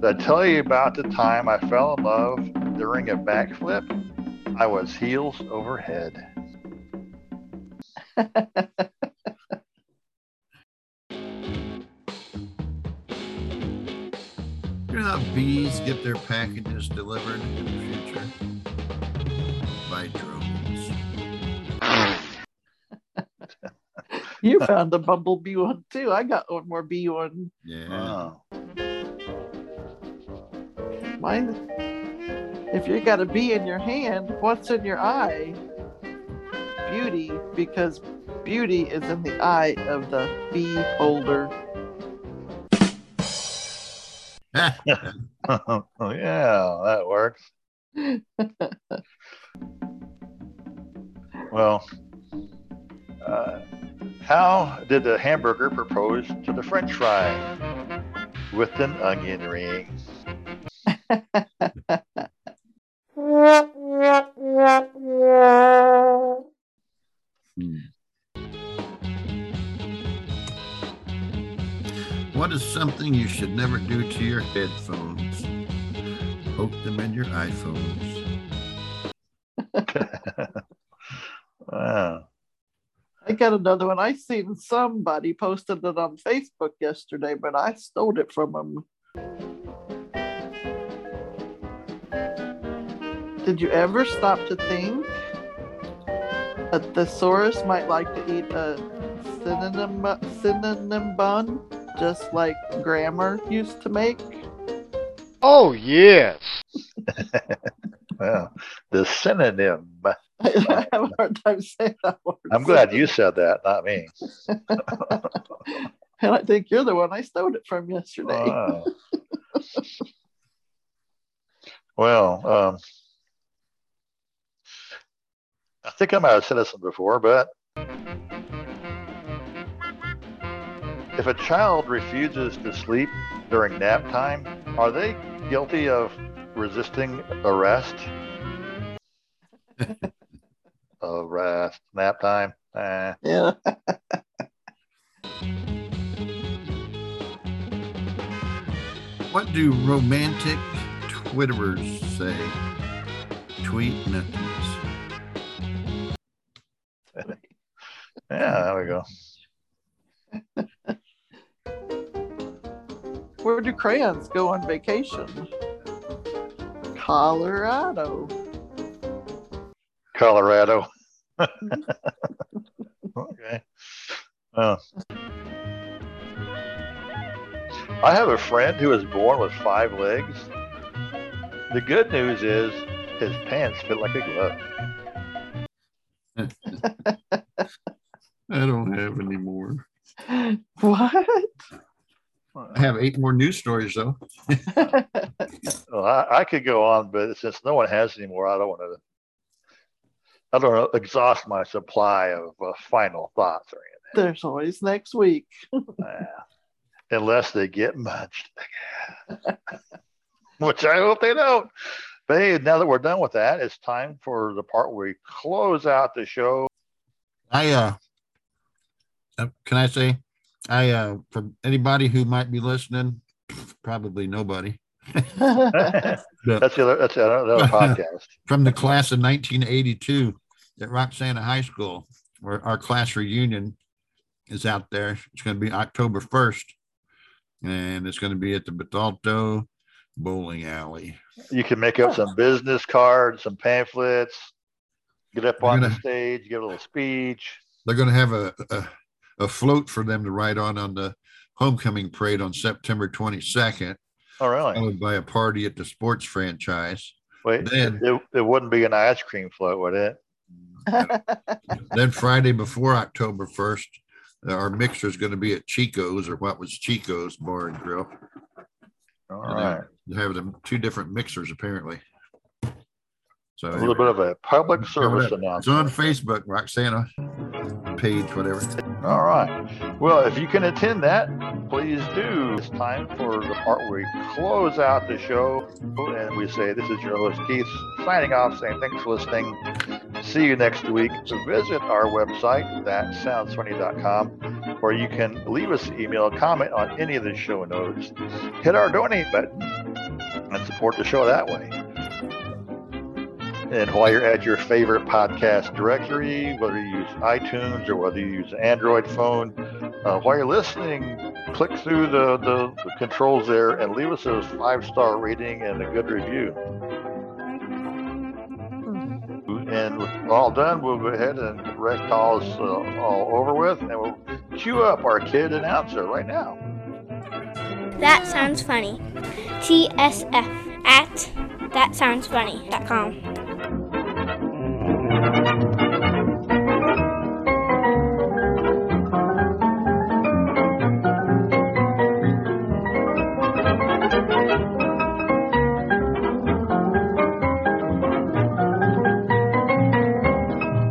Did I tell you about the time I fell in love during a backflip? I was heels over head. Know how bees get their packages delivered in the future? By drones. You found a bumblebee one too. I got one more bee one. Yeah. Mine. If you got a bee in your hand, what's in your eye? Beauty, because beauty is in the eye of the beholder. Oh, yeah, that works. well, uh, how did the hamburger propose to the french fry? With an onion ring. What is something you should never do to your headphones? Poke them in your iPhones. Wow. I got another one. I seen somebody posted it on Facebook yesterday, but I stole it from them. Did you ever stop to think a thesaurus might like to eat a synonym synonym bun, just like grammar used to make? Oh, yes. Well, the synonym. I have a hard time saying that word. I'm glad you said that, not me. and I think you're the one I stole it from yesterday. Wow. Well, um, I think I might have said this before, but if a child refuses to sleep during nap time, are they guilty of resisting arrest? arrest, nap time. Eh. Yeah. What do romantic Twitterers say? Tweet nothings. Yeah, there we go. Where do crayons go on vacation? Colorado. Colorado. okay. Well, I have a friend who was born with five legs. The good news is his pants fit like a glove. I don't have any more. What? I have eight more news stories though. Well, I, I could go on, but since no one has any more, I don't want to. I don't want to exhaust my supply of uh, final thoughts or anything. There's always next week. anything, unless they get munched, which I hope they don't. But hey, now that we're done with that, it's time for the part where we close out the show. I uh, uh, can I say, I uh, for anybody who might be listening, probably nobody. that's the other. That's the other, the other podcast. From the class of 1982 at Roxana High School, where our class reunion is out there. It's going to be October 1st, and it's going to be at the Bethalto Bowling Alley. You can make up some business cards, some pamphlets, get up on the gonna- stage, give a little speech. They're going to have a, a a float for them to ride on on the homecoming parade on September 22nd, Oh, really? followed by a party at the sports franchise. Wait, Then- it, it wouldn't be an ice cream float, would it? then Friday before October 1st, uh, our mixer is going to be at Chico's or what was Chico's Bar and Grill. All And, right. They have them two different mixers apparently. So A little bit of a public service announcement. It's on. Facebook, Roxana page, whatever. All right. Well, if you can attend that, please do. It's time for the part where we close out the show and we say, This is your host, Keith, signing off, saying thanks for listening. See you next week. Visit our website, thatsoundsfunny.com, where you can leave us an email, comment on any of the show notes, hit our donate button, and support the show that way. And while you're at your favorite podcast directory, whether you use iTunes or whether you use Android phone, uh, while you're listening, click through the, the, the controls there and leave us a five star rating and a good review. And with all done, we'll go ahead and rec calls uh, all over with, and we'll cue up our kid announcer right now. That sounds funny. TSF at thatsoundsfunny.com.